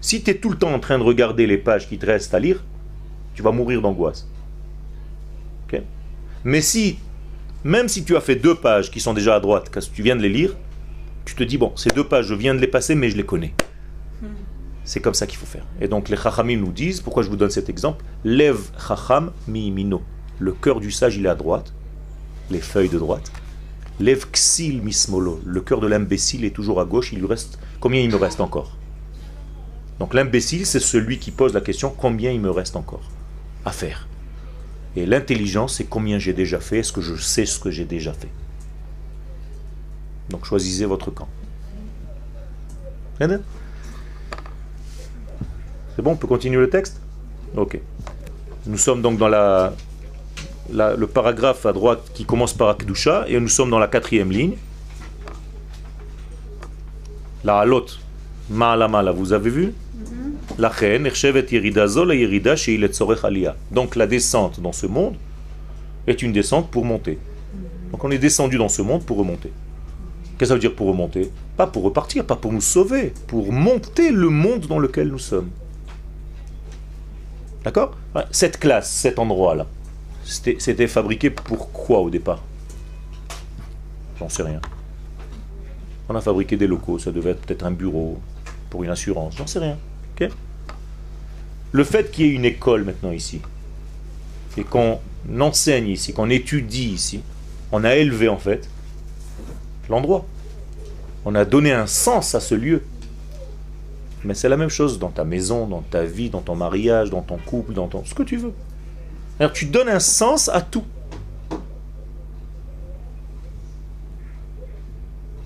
Si tu es tout le temps en train de regarder les pages qui te restent à lire, tu vas mourir d'angoisse. Mais si, même si tu as fait deux pages qui sont déjà à droite, quand tu viens de les lire, tu te dis, bon, ces deux pages, je viens de les passer, mais je les connais. C'est comme ça qu'il faut faire. Et donc les chachamim nous disent, pourquoi je vous donne cet exemple? Lève chacham mi mino. Le cœur du sage, il est à droite, les feuilles de droite. Lève xil mismolo. Le cœur de l'imbécile est toujours à gauche, il lui reste. Combien il me reste encore? Donc l'imbécile, c'est celui qui pose la question combien il me reste encore à faire Et l'intelligence, c'est combien j'ai déjà fait, est-ce que je sais ce que j'ai déjà fait Donc choisissez votre camp. C'est bon, on peut continuer le texte? Ok. Nous sommes donc dans la, la- le paragraphe à droite qui commence par Akdusha et nous sommes dans la quatrième ligne. La halot, ma'ala ma'ala, vous avez vu? Donc la descente dans ce monde est une descente pour monter. Donc on est descendu dans ce monde pour remonter. Qu'est-ce que ça veut dire pour remonter? Pas pour repartir, pas pour nous sauver, pour monter le monde dans lequel nous sommes. D'accord? Cette classe, cet endroit-là, c'était fabriqué pour quoi au départ? J'en sais rien. On a fabriqué des locaux, ça devait être peut-être un bureau pour une assurance, j'en sais rien. Le fait qu'il y ait une école maintenant ici, et qu'on enseigne ici, qu'on étudie ici, on a élevé en fait l'endroit. On a donné un sens à ce lieu. Mais c'est la même chose dans ta maison, dans ta vie, dans ton mariage, dans ton couple, dans ton... ce que tu veux. Alors tu donnes un sens à tout.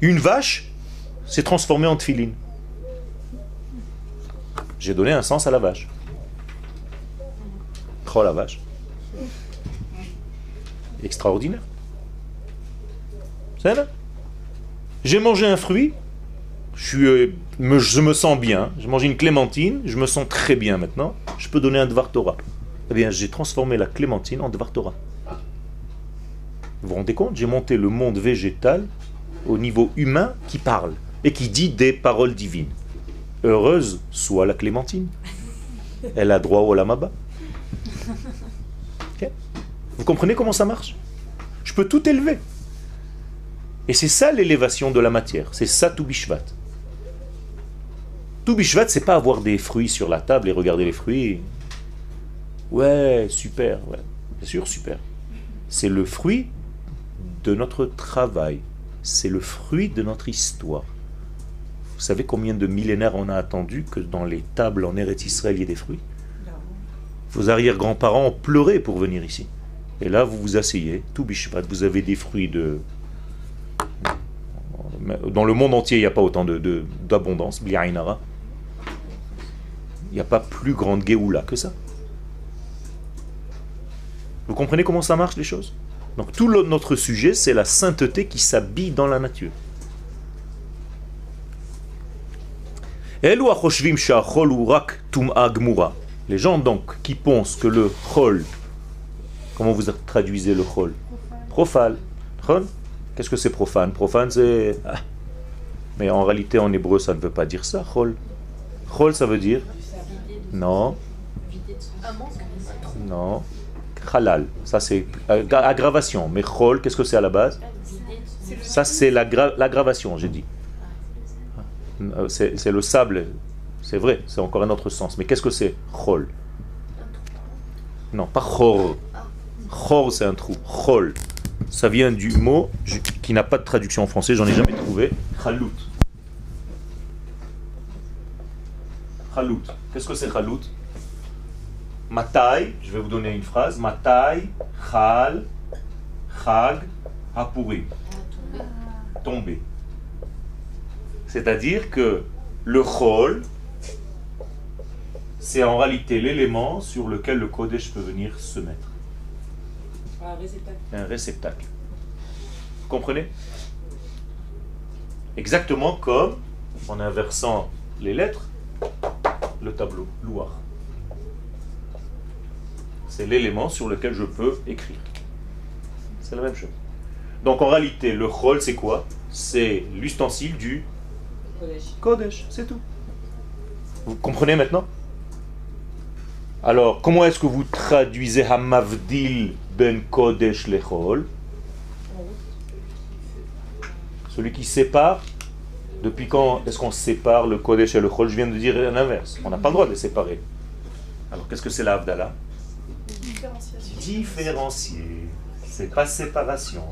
Une vache s'est transformée en tfiline. J'ai donné un sens à la vache. Oh la vache. Extraordinaire. C'est. J'ai mangé un fruit, euh, me, je me sens bien. J'ai mangé une clémentine, je me sens très bien maintenant. Je peux donner un Dvar Torah. Eh bien, j'ai transformé la clémentine en Dvar Torah. Vous vous rendez compte? J'ai monté le monde végétal au niveau humain qui parle et qui dit des paroles divines. Heureuse soit la clémentine. Elle a droit au lamaba. Vous comprenez comment ça marche? Je peux tout élever. Et c'est ça l'élévation de la matière. C'est ça tout bishvat. Tout bishvat, c'est pas avoir des fruits sur la table et regarder les fruits. Ouais, super, ouais. Bien sûr, super. C'est le fruit de notre travail. C'est le fruit de notre histoire. Vous savez combien de millénaires on a attendu que dans les tables en Eretz Israël il y ait des fruits Vos arrière-grands-parents ont pleuré pour venir ici. Et là, vous vous asseyez, tout bishvat, vous avez des fruits de, dans le monde entier, il n'y a pas autant de- de- d'abondance, bli'ainara. Il n'y a pas plus grande Géoula que ça. Vous comprenez comment ça marche les choses? Donc tout notre sujet, c'est la sainteté qui s'habille dans la nature. Les gens donc qui pensent que le chol, comment vous traduisez le chol? Profane. Qu'est-ce que c'est profane? Profane, c'est. Ah. Mais en réalité, en hébreu, ça ne veut pas dire ça, chol. Chol, ça veut dire? Non. Non. Halal. Ça, c'est aggra- aggravation. Mais chol, qu'est-ce que c'est à la base? Ça, c'est l'aggra- l'aggravation, j'ai dit. Euh, C'est le sable. C'est vrai, c'est encore un autre sens. Mais qu'est-ce que c'est chol? Non, pas chor. Chor, c'est un trou. Chol. Ça vient du mot qui n'a pas de traduction en français, j'en ai jamais trouvé. Chalout. Chalout. Qu'est-ce que c'est chalout Matai, je vais vous donner une phrase. Matai, chal, chag, hapurim. Tomber. C'est-à-dire que le chol, c'est en réalité l'élément sur lequel le Kodesh peut venir se mettre. Un réceptacle. un réceptacle. Vous comprenez? Exactement comme en inversant les lettres, le tableau, louar. C'est l'élément sur lequel je peux écrire. C'est la même chose. Donc en réalité, le chol, c'est quoi? C'est l'ustensile du Kodesh, c'est tout. Vous comprenez maintenant? Alors, comment est-ce que vous traduisez Hamavdil ben Kodesh lechol? Celui qui sépare Depuis quand est-ce qu'on sépare le Kodesh et le Chol? Je viens de dire l'inverse. On n'a pas le droit de les séparer. Alors qu'est-ce que c'est la Différenciation. Différencier. C'est pas séparation.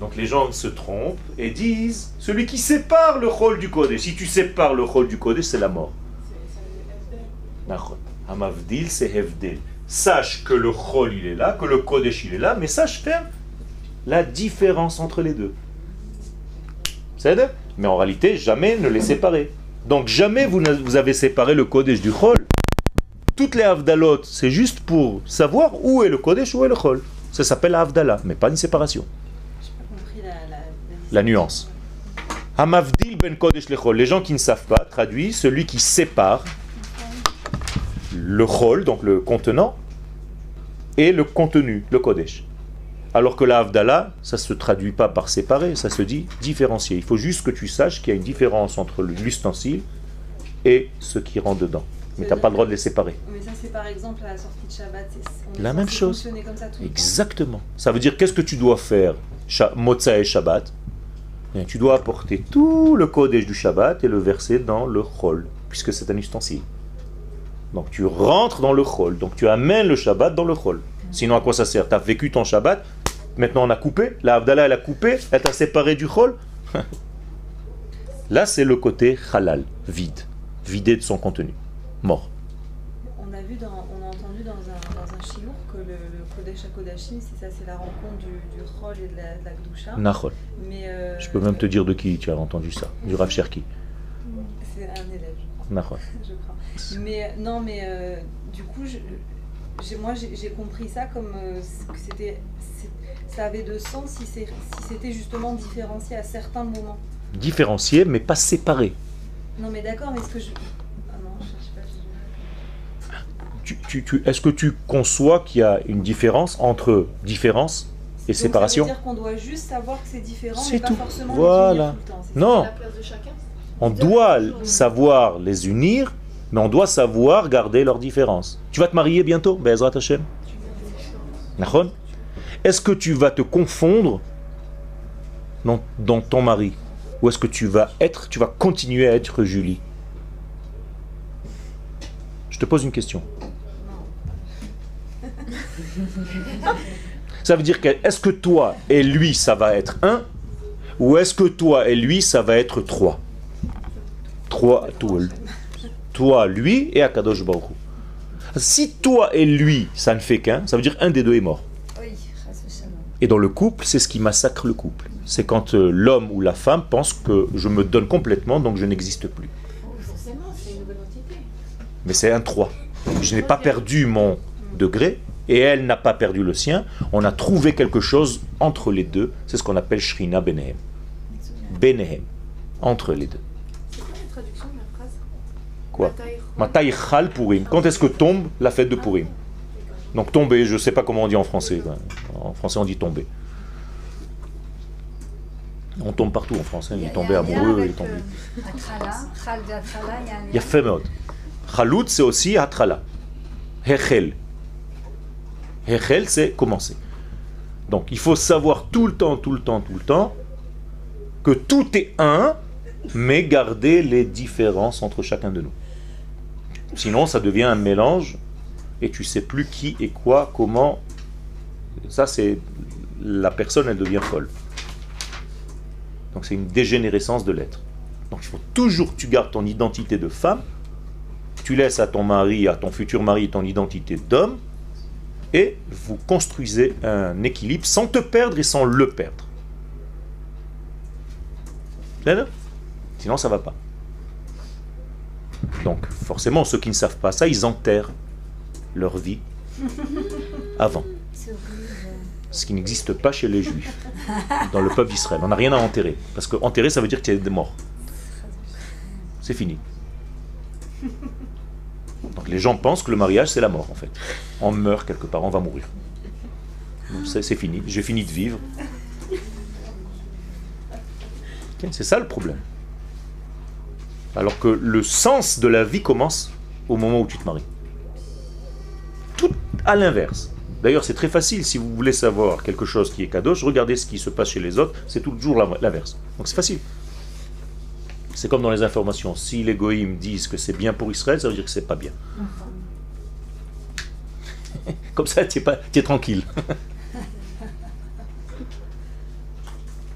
Donc les gens se trompent et disent celui qui sépare le Chol du Kodesh. Si tu sépares le Chol du Kodesh, c'est la mort. Hamavdil, c'est Hevdel. Sache que le Chol il est là, que le Kodesh il est là, mais sache faire la différence entre les deux. C'est Mais en réalité, jamais ne les séparer. Donc jamais vous, vous avez séparé le Kodesh du Chol. Toutes les Havdalot, c'est juste pour savoir où est le Kodesh, où est le Chol. Ça s'appelle la Havdalah, mais pas une séparation. La, nuance. Hamavdil ben Kodesh le Chol. Les gens qui ne savent pas traduit celui qui sépare le Chol, donc le contenant, et le contenu, le Kodesh. Alors que la Havdalah, ça se traduit pas par séparer, ça se dit différencier. Il faut juste que tu saches qu'il y a une différence entre l'ustensile et ce qui rentre dedans. Mais tu n'as pas le droit de les séparer. Mais ça, c'est par exemple à la sortie de Shabbat. c'est- on La même chose. comme ça tout. Exactement. Ça veut dire qu'est-ce que tu dois faire Motza et Shabbat? Tu dois apporter tout le Kodesh du Shabbat et le verser dans le Chol, puisque c'est un ustensile. Donc tu rentres dans le Chol, donc tu amènes le Shabbat dans le Chol. Sinon à quoi ça sert? Tu as vécu ton Shabbat, maintenant on a coupé, la Havdalah elle a coupé, elle t'a séparé du Chol. Là c'est le côté halal, vide, vidé de son contenu, mort. On a vu, dans, on a entendu dans un, dans un shiur que le, le C'est ça, c'est la rencontre du, du Chol et de la, de la. Mais euh, Je peux même te dire de qui tu as entendu ça, du Rav Cherki. C'est un élève, je crois. Nachol. je crois. Mais euh, non, mais euh, du coup, je- moi j'ai compris ça comme euh, que c'était, ça avait de sens si c'était justement différencié à certains moments. Différencié mais pas séparé. Non, mais d'accord, mais est-ce que je- Tu- tu- tu- Est-ce que tu conçois qu'il y a une différence entre différence et Donc, séparation Ça veut dire qu'on doit juste savoir que c'est différent, C'est mais pas tout. forcément Voilà. les unir tout le temps. c'est ça Non, la place de chacun? on doit savoir les unir, mais on doit savoir garder leurs différences. Tu vas te marier bientôt, Be'ezrat Hashem Nachon Est-ce que tu vas te confondre dans, dans ton mari? Ou est-ce que tu vas être, tu vas continuer à être Julie? Je te pose une question. Ça veut dire que est-ce que toi et lui ça va être un ou est-ce que toi et lui ça va être trois? Trois, toi, toi, lui et Akadosh Baruch. Si toi et lui ça ne fait qu'un, ça veut dire un des deux est mort. Et dans le couple, c'est ce qui massacre le couple. C'est quand euh, l'homme ou la femme pense que je me donne complètement donc je n'existe plus. Oh. Mais c'est un 3. Je n'ai pas perdu mon degré et elle n'a pas perdu le sien. On a trouvé quelque chose entre les deux. C'est ce qu'on appelle Shrina Benehem. Benehem. Entre les deux. Quoi la traduction de Purim. Quand est-ce que tombe la fête de Purim Donc tomber, je ne sais pas comment on dit en français. En français, on dit tomber. On tombe partout en français. Il est tombé amoureux, il est tombé. Il y a c'est aussi Atrala. Hechel. Hechel, c'est commencer. Donc, il faut savoir tout le temps, tout le temps, tout le temps, que tout est un, mais garder les différences entre chacun de nous. Sinon, ça devient un mélange, et tu sais plus qui et quoi, comment. Ça, c'est la personne, elle devient folle. Donc, c'est une dégénérescence de l'être. Donc, il faut toujours que tu gardes ton identité de femme, tu laisses à ton mari, à ton futur mari, ton identité d'homme, et vous construisez un équilibre sans te perdre et sans le perdre. Sinon, ça va pas. Donc, forcément, ceux qui ne savent pas ça, ils enterrent leur vie avant. Ce qui n'existe pas chez les juifs, dans le peuple d'Israël. On n'a rien à enterrer. Parce que enterrer, ça veut dire qu'il y a des morts. C'est fini. Les gens pensent que le mariage, c'est la mort, en fait. On meurt quelque part, on va mourir. C'est fini, j'ai fini de vivre. C'est ça le problème. Alors que le sens de la vie commence au moment où tu te maries. Tout à l'inverse. D'ailleurs, c'est très facile, si vous voulez savoir quelque chose qui est kadosh, regardez ce qui se passe chez les autres, c'est toujours l'inverse. Donc c'est facile. C'est comme dans les informations. Si les goïms disent que c'est bien pour Israël, ça veut dire que c'est pas bien. Comme ça, tu es, pas- tu es tranquille.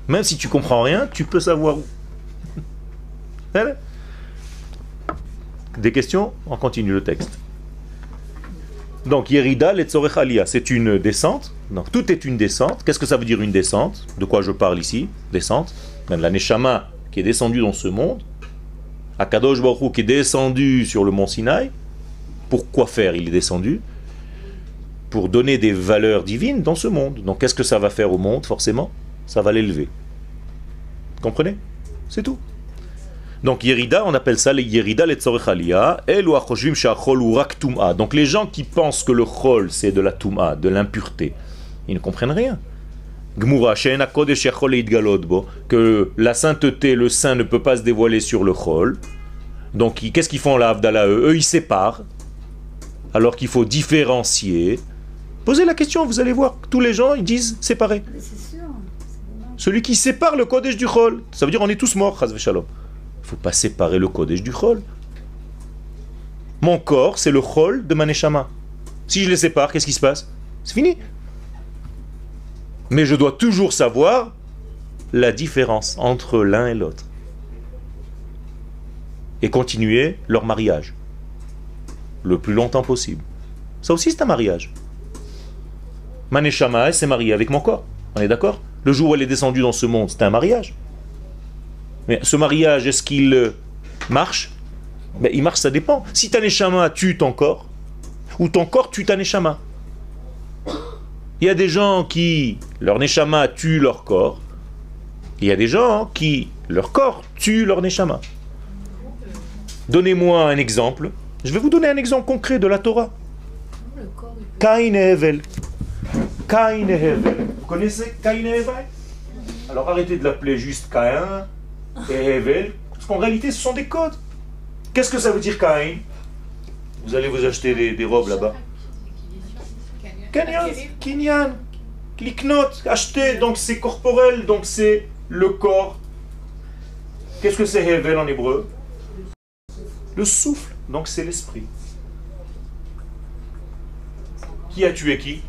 Même si tu comprends rien, tu peux savoir où. Voilà. Des questions? On continue le texte. Donc, Yerida Letzorech Aliyah, c'est une descente. Donc, tout est une descente. Qu'est-ce que ça veut dire une descente? De quoi je parle ici? Descente. Ben, La Neshama qui est descendue dans ce monde, Akadosh Baruch qui est descendu sur le mont Sinaï. Pourquoi faire? Il est descendu pour donner des valeurs divines dans ce monde. Donc, qu'est-ce que ça va faire au monde? Forcément, ça va l'élever. Comprenez? C'est tout. Donc Yerida, on appelle ça les Yerida les. Donc les gens qui pensent que le Chol c'est de la Tum'a, de l'impureté, ils ne comprennent rien. Yachol que la sainteté, le saint ne peut pas se dévoiler sur le Chol. Donc qu'est-ce qu'ils font là, Avdallah eux? Eux ils séparent, alors qu'il faut différencier. Posez la question, vous allez voir, tous les gens ils disent séparer. Sûr. Celui qui sépare le Kodesh du Chol, ça veut dire on est tous morts, Chaz Shalom. Il faut pas séparer le Kodesh du Chol. Mon corps, c'est le Chol de Maneshama. Si je les sépare, qu'est-ce qui se passe? C'est fini. Mais je dois toujours savoir la différence entre l'un et l'autre. Et continuer leur mariage. Le plus longtemps possible. Ça aussi, c'est un mariage. Maneshama elle s'est mariée avec mon corps. On est d'accord? Le jour où elle est descendue dans ce monde, c'était un mariage. Mais ce mariage, est-ce qu'il euh, marche? Ben, Il marche, ça dépend. Si ta neshama tue ton corps, ou ton corps tue ta neshama. Il y a des gens qui, leur neshama tue leur corps. Il y a des gens qui, leur corps tue leur neshama. Donnez-moi un exemple. Je vais vous donner un exemple concret de la Torah. Caïn et Hevel. Caïn et Hevel. Vous connaissez Caïn et Hevel? Alors arrêtez de l'appeler juste Caïn et Hevel, parce qu'en réalité ce sont des codes. Qu'est-ce que ça veut dire Caïn Vous allez vous acheter des robes là-bas. Kinyan, Liknot, acheter, donc c'est corporel, donc c'est le corps. Qu'est-ce que c'est Hevel en hébreu? Le souffle, donc c'est l'esprit. Qui a tué qui?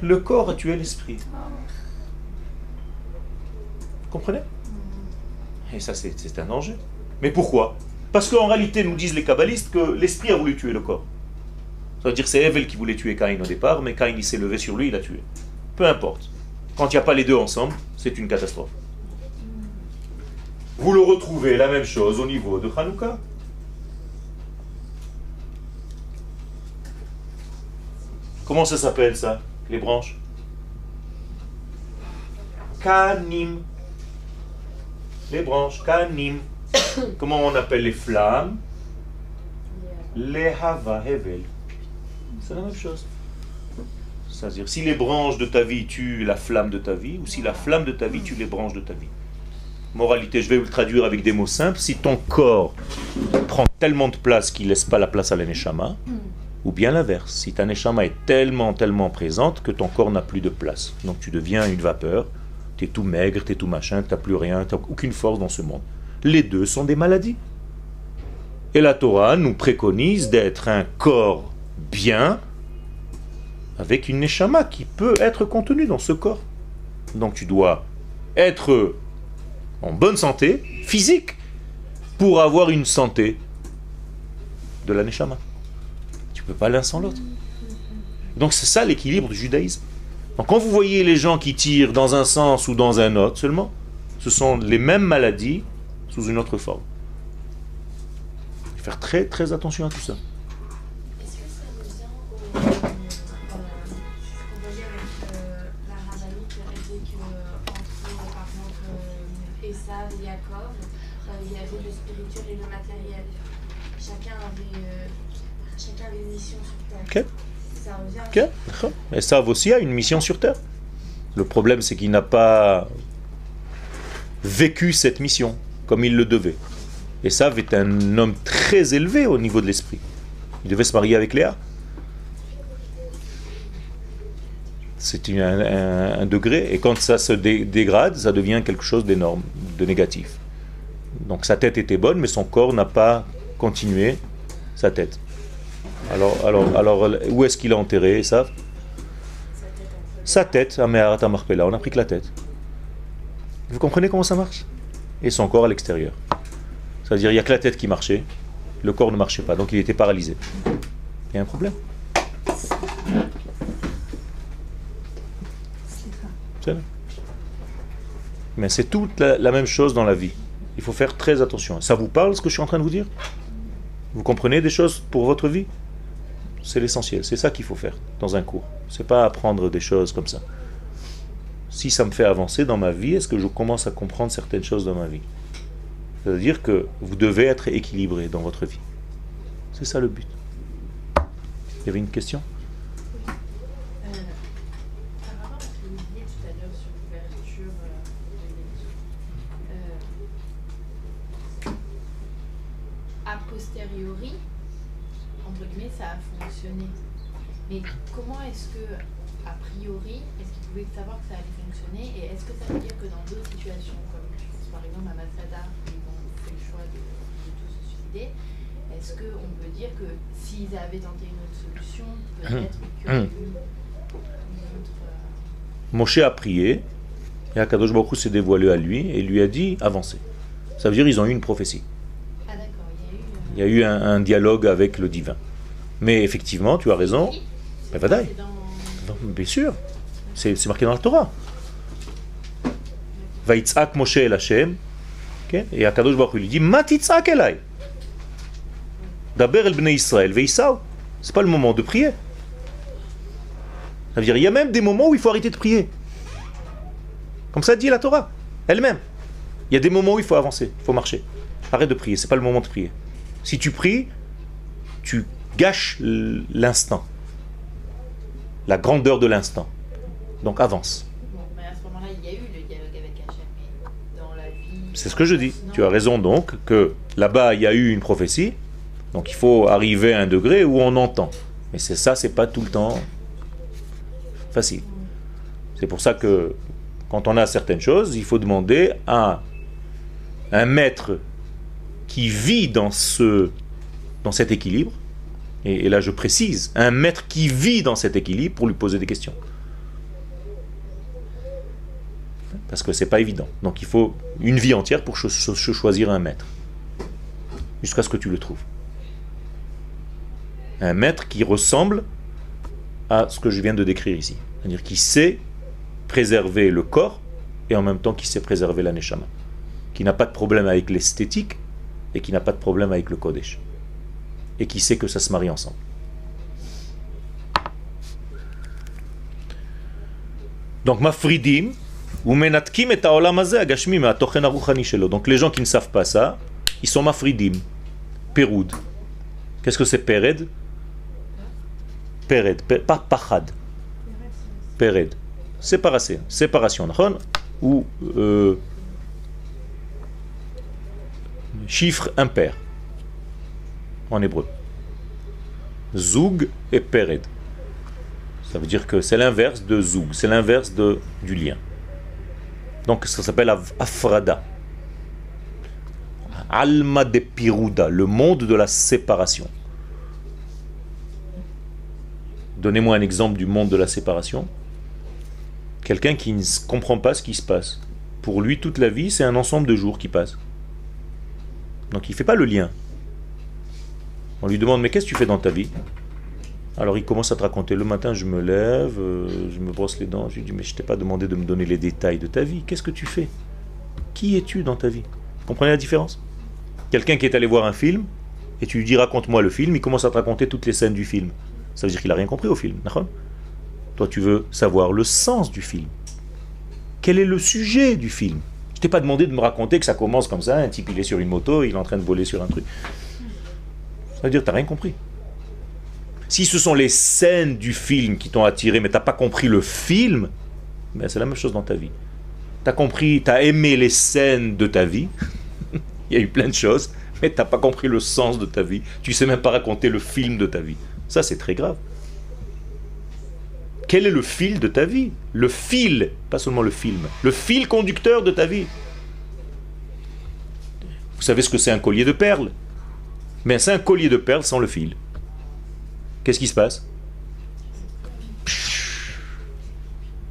Le corps a tué l'esprit? Vous comprenez? Et ça, c'est un danger. Mais pourquoi? Parce qu'en réalité, nous disent les kabbalistes que l'esprit a voulu tuer le corps. Ça veut dire c'est Evel qui voulait tuer Caïn au départ, mais Caïn il s'est levé sur lui, il l'a tué. Peu importe. Quand il n'y a pas les deux ensemble, c'est une catastrophe. Vous le retrouvez, la même chose, au niveau de Hanouka. Comment ça s'appelle ça, les branches? Kanim. Les branches, Kanim. Comment on appelle les flammes? Les Hava Hevel. C'est la même chose. C'est-à-dire, si les branches de ta vie tuent la flamme de ta vie, ou si la flamme de ta vie tue les branches de ta vie. Moralité, je vais vous le traduire avec des mots simples. Si ton corps prend tellement de place qu'il laisse pas la place à la neshama, ou bien l'inverse, si ta neshama est tellement, tellement présente que ton corps n'a plus de place. Donc tu deviens une vapeur, tu es tout maigre, tu es tout machin, tu n'as plus rien, tu n'as aucune force dans ce monde. Les deux sont des maladies. Et la Torah nous préconise d'être un corps bien, avec une neshama qui peut être contenue dans ce corps. Donc tu dois être en bonne santé physique pour avoir une santé de la neshama. Tu peux pas l'un sans l'autre. Donc c'est ça l'équilibre du judaïsme. Donc quand vous voyez les gens qui tirent dans un sens ou dans un autre seulement, ce sont les mêmes maladies sous une autre forme. Faire très très attention à tout ça. Mission sur terre. Ok. Ça revient. Et Sav aussi a une mission sur Terre. Le problème, c'est qu'il n'a pas vécu cette mission comme il le devait. Et Sav est un homme très élevé au niveau de l'esprit. Il devait se marier avec Léa. C'est un, un- un degré, et quand ça se dé- dégrade, ça devient quelque chose d'énorme, de négatif. Donc sa tête était bonne, mais son corps n'a pas continué sa tête. Alors, alors, alors où est-ce qu'il a enterré ça Sa tête, à Meharat Amarpela, on n'a pris que la tête. Vous comprenez comment ça marche? Et son corps à l'extérieur. C'est-à-dire, il n'y a que la tête qui marchait, le corps ne marchait pas, donc il était paralysé. Il y a un problème? Mais c'est toute la même chose dans la vie. Il faut faire très attention. Ça vous parle ce que je suis en train de vous dire? Vous comprenez des choses pour votre vie? C'est l'essentiel. C'est ça qu'il faut faire dans un cours. C'est pas apprendre des choses comme ça. Si ça me fait avancer dans ma vie, est-ce que je commence à comprendre certaines choses dans ma vie? C'est-à-dire que vous devez être équilibré dans votre vie. C'est ça le but. Il y avait une question? Posteriori, guillemets, ça a fonctionné. Mais comment est-ce que, a priori, est-ce qu'ils pouvaient savoir que ça allait fonctionner Et est-ce que ça veut dire que dans d'autres situations, comme je pense par exemple à Masada, où ils ont fait le choix de, de tout se suicider, est-ce qu'on peut dire que s'ils avaient tenté une autre solution, peut-être qu'il y aurait eu une autre. euh, Moshe a prié, et Akadosh Baruch s'est dévoilé à lui et lui a dit avancez. Ça veut dire ils ont eu une prophétie. Ah d'accord, il y a eu. euh, Il y a eu un, un dialogue avec le divin. Mais effectivement, tu as raison. Mais c'est dans. Bien sûr. C'est marqué dans la Torah. Vaïtzak Moshe el Hashem. Et Akadosh Baruch lui dit Matitzak elai. Daber el bnei Israël veisao. C'est pas le moment de prier. Ça veut dire, il y a même des moments où il faut arrêter de prier. Comme ça dit la Torah, elle-même. Il y a des moments où il faut avancer, il faut marcher. Arrête de prier, c'est pas le moment de prier. Si tu pries, tu gâches l- l'instant, la grandeur de l'instant. Donc avance. C'est ce que je dis. Tu as raison donc que là-bas il y a eu une prophétie. Donc il faut arriver à un degré où on entend. Mais c'est ça, c'est pas tout le temps facile. C'est pour ça que quand on a certaines choses, il faut demander à un maître qui vit dans ce dans cet équilibre. Et, là je précise, un maître qui vit dans cet équilibre pour lui poser des questions. Parce que c'est pas évident. Donc il faut une vie entière pour cho- cho- cho- choisir un maître. Jusqu'à ce que tu le trouves. Un maître qui ressemble à ce que je viens de décrire ici. C'est-à-dire qui sait préserver le corps et en même temps qui sait préserver la neshama. Qui n'a pas de problème avec l'esthétique et qui n'a pas de problème avec le kodesh et qui sait que ça se marie ensemble. Donc, mafridim, ou menatkim et haolam agashmi. Donc, les gens qui ne savent pas ça, ils sont mafridim. Péroud. Qu'est-ce que c'est pered? Pered, pas Pachad. Pered. Séparation. Séparation. Ou euh, chiffre impair en hébreu. Zoug et péred. Ça veut dire que c'est l'inverse de zoug, c'est l'inverse du lien. Donc ça s'appelle afrada. Alma de Piruda, le monde de la séparation. Donnez-moi un exemple du monde de la séparation. Quelqu'un qui ne comprend pas ce qui se passe. Pour lui, toute la vie, c'est un ensemble de jours qui passent. Donc il ne fait pas le lien. On lui demande, mais qu'est-ce que tu fais dans ta vie? Alors il commence à te raconter, le matin je me lève, euh, je me brosse les dents, je lui dis, mais je t'ai pas demandé de me donner les détails de ta vie, qu'est-ce que tu fais? Qui es-tu dans ta vie? Vous comprenez la différence? Quelqu'un qui est allé voir un film, et tu lui dis, raconte-moi le film, il commence à te raconter toutes les scènes du film. Ça veut dire qu'il n'a rien compris au film. Toi tu veux savoir le sens du film. Quel est le sujet du film? Je t'ai pas demandé de me raconter que ça commence comme ça, un type il est sur une moto, il est en train de voler sur un truc. Ça veut dire que tu n'as rien compris. Si ce sont les scènes du film qui t'ont attiré, mais tu n'as pas compris le film, ben c'est la même chose dans ta vie. Tu as compris, tu as aimé les scènes de ta vie, il y a eu plein de choses, mais tu n'as pas compris le sens de ta vie. Tu sais même pas raconter le film de ta vie. Ça, c'est très grave. Quel est le fil de ta vie? Le fil, pas seulement le film, le fil conducteur de ta vie. Vous savez ce que c'est un collier de perles? Mais c'est un collier de perles sans le fil. Qu'est-ce qui se passe?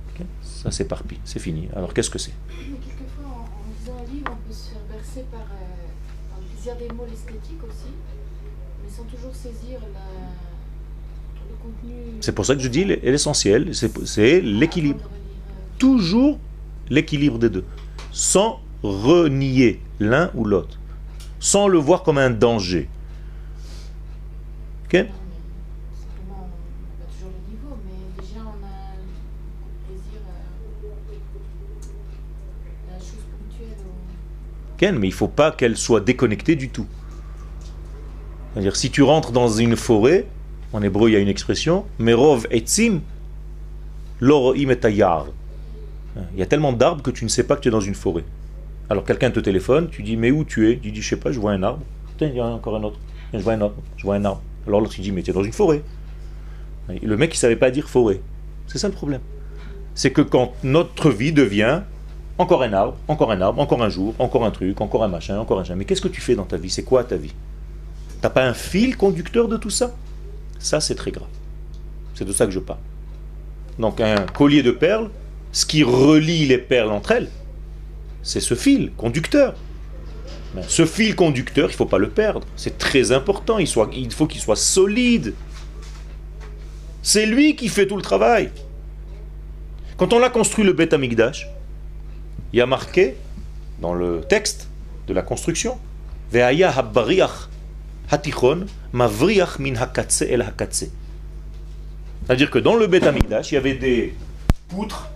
Ok, Ça s'éparpille, c'est fini. Alors qu'est-ce que c'est? Quelquefois, en, lisant un livre, on peut se faire bercer par, euh, par le plaisir des mots, l'esthétique aussi, mais sans toujours saisir la- le contenu. C'est pour ça que je dis l'essentiel, c'est c'est l'équilibre. Euh, Toujours l'équilibre des deux. Sans renier l'un ou l'autre. Sans le voir comme un danger. Ok non, mais il faut pas qu'elle soit déconnectée du tout. C'est-à-dire, si tu rentres dans une forêt, en hébreu il y a une expression, Merov etzim, loroim et. Il y a tellement d'arbres que tu ne sais pas que tu es dans une forêt. Alors quelqu'un te téléphone, tu dis mais où tu es? Tu dis je sais pas, je vois un arbre. Tiens, il y en a encore un autre. Je vois un arbre, je vois un arbre. Alors l'autre dit mais tu es dans une forêt. Le mec il savait pas dire forêt. C'est ça le problème. C'est que quand notre vie devient encore un arbre, encore un arbre, encore un jour, encore un truc, encore un machin, encore un machin. Mais qu'est-ce que tu fais dans ta vie? C'est quoi ta vie? T'as pas un fil conducteur de tout ça? Ça, c'est très grave. C'est de ça que je parle. Donc un collier de perles, ce qui relie les perles entre elles, c'est ce fil conducteur. Ce fil conducteur, il ne faut pas le perdre. C'est très important. Il, faut qu'il soit solide. C'est lui qui fait tout le travail. Quand on a construit le Beth Amikdash, il y a marqué dans le texte de la construction hatichon mavriach min hakatse el hakatse. C'est-à-dire que dans le Beth Amikdash, il y avait des poutres.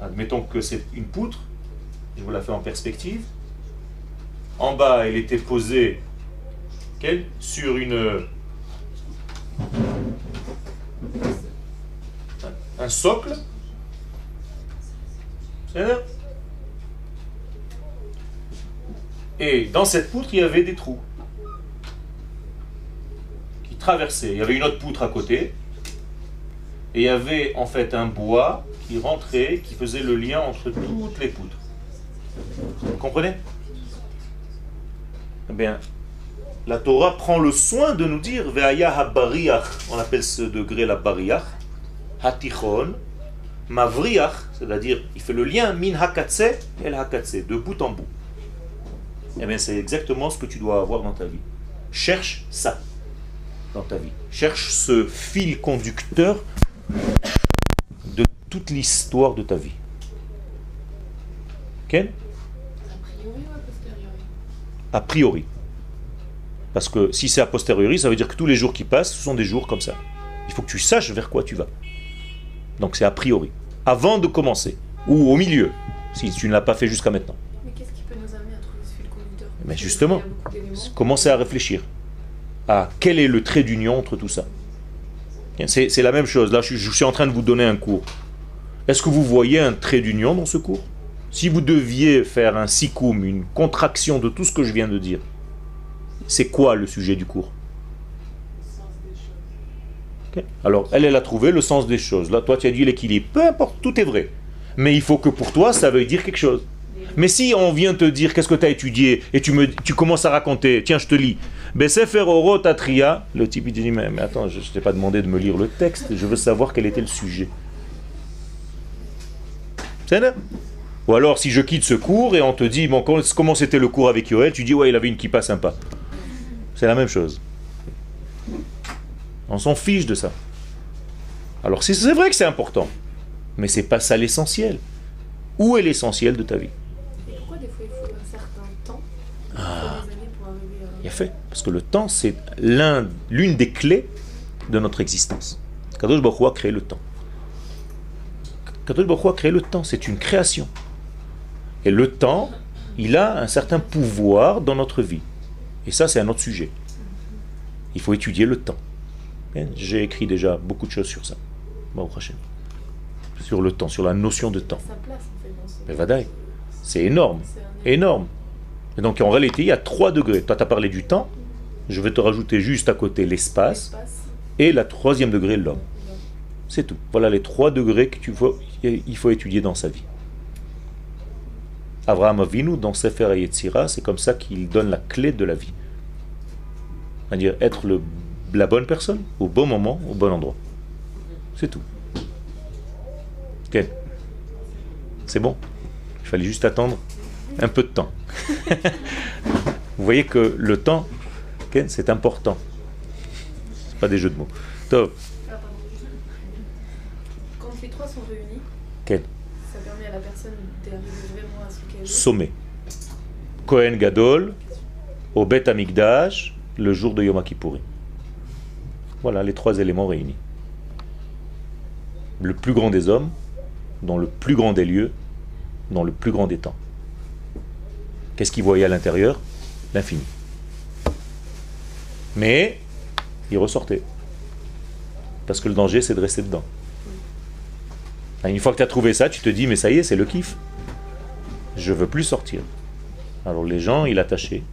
Admettons que c'est une poutre. Je vous la fais en perspective. En bas, elle était posée sur une un socle. Et dans cette poutre, il y avait des trous qui traversaient. Il y avait une autre poutre à côté. Et il y avait en fait un bois qui rentrait, qui faisait le lien entre toutes les poutres. Vous comprenez? Eh bien, la Torah prend le soin de nous dire on appelle ce degré la bariach, hatichon, mavriach, c'est-à-dire il fait le lien min hakatse el hakatse, de bout en bout. Eh bien, c'est exactement ce que tu dois avoir dans ta vie. Cherche ça dans ta vie. Cherche ce fil conducteur de toute l'histoire de ta vie A priori ou a posteriori A priori. Parce que si c'est a posteriori, ça veut dire que tous les jours qui passent, ce sont des jours comme ça. Il faut que tu saches vers quoi tu vas. Donc c'est a priori. Avant de commencer. Ou au milieu, si tu ne l'as pas fait jusqu'à maintenant. Mais qu'est-ce qui peut nous amener à trouver ce fil conducteur? Mais justement. Commencez à réfléchir à quel est le trait d'union entre tout ça. C'est c'est la même chose. Là, je, je suis en train de vous donner un cours. Est-ce que vous voyez un trait d'union dans ce cours? Si vous deviez faire un sikum, une contraction de tout ce que je viens de dire, c'est quoi le sujet du cours? Alors, elle, elle a trouvé le sens des choses. Là, toi, tu as dit l'équilibre. Peu importe, tout est vrai. Mais il faut que pour toi, ça veuille dire quelque chose. Mais si on vient te dire qu'est-ce que tu as étudié? Et tu, me, tu commences à raconter, tiens, je te lis. Oro Tatria, le type il dit mais, attends, je ne t'ai pas demandé de me lire le texte, je veux savoir quel était le sujet. C'est Ou alors si je quitte ce cours et on te dit bon, comment c'était le cours avec Yoel, tu dis ouais, il avait une kippa sympa. C'est la même chose. On s'en fiche de ça. Alors c'est- vrai que c'est important, mais c'est pas ça l'essentiel. Où est l'essentiel de ta vie? Et pourquoi des fois il faut un certain temps Ah. des années pour arriver à. Il y a fait. Parce que le temps, c'est l'un, l'une des clés de notre existence. Kadosh Baruch Hu a créé le temps. Kadosh Baruch Hu a créé le temps, c'est une création. Et le temps, il a un certain pouvoir dans notre vie. Et ça, c'est un autre sujet. Il faut étudier le temps. J'ai écrit déjà beaucoup de choses sur ça. Sur le temps, sur la notion de temps. C'est énorme. Énorme. Et donc en réalité, il y a trois degrés. Toi, tu as parlé du temps. Je vais te rajouter juste à côté l'espace. espace. Et la troisième degré, l'homme. C'est tout. Voilà les trois degrés que tu faut, il faut étudier dans sa vie. Abraham Avinu, dans Sefer Yetzira, c'est comme ça qu'il donne la clé de la vie. C'est-à-dire être la bonne personne, au bon moment, au bon endroit. C'est tout. C'est bon. Il fallait juste attendre un peu de temps. Vous voyez que le temps, c'est important. C'est pas des jeux de mots. Top. Quand les trois sont réunis, Quel ça permet à la personne d'arriver vraiment à ce qu'elle veut. Sommet. Kohen Gadol, au Bet Amigdash, le jour de Yom Kippourim. Voilà les trois éléments réunis. Le plus grand des hommes, dans le plus grand des lieux, dans le plus grand des temps. Qu'est-ce qu'il voyait à l'intérieur? L'infini. Mais il ressortait. Parce que le danger, c'est de rester dedans. Une fois que tu as trouvé ça, tu te dis, mais ça y est, c'est le kiff. Je veux plus sortir. Alors les gens, il attachaient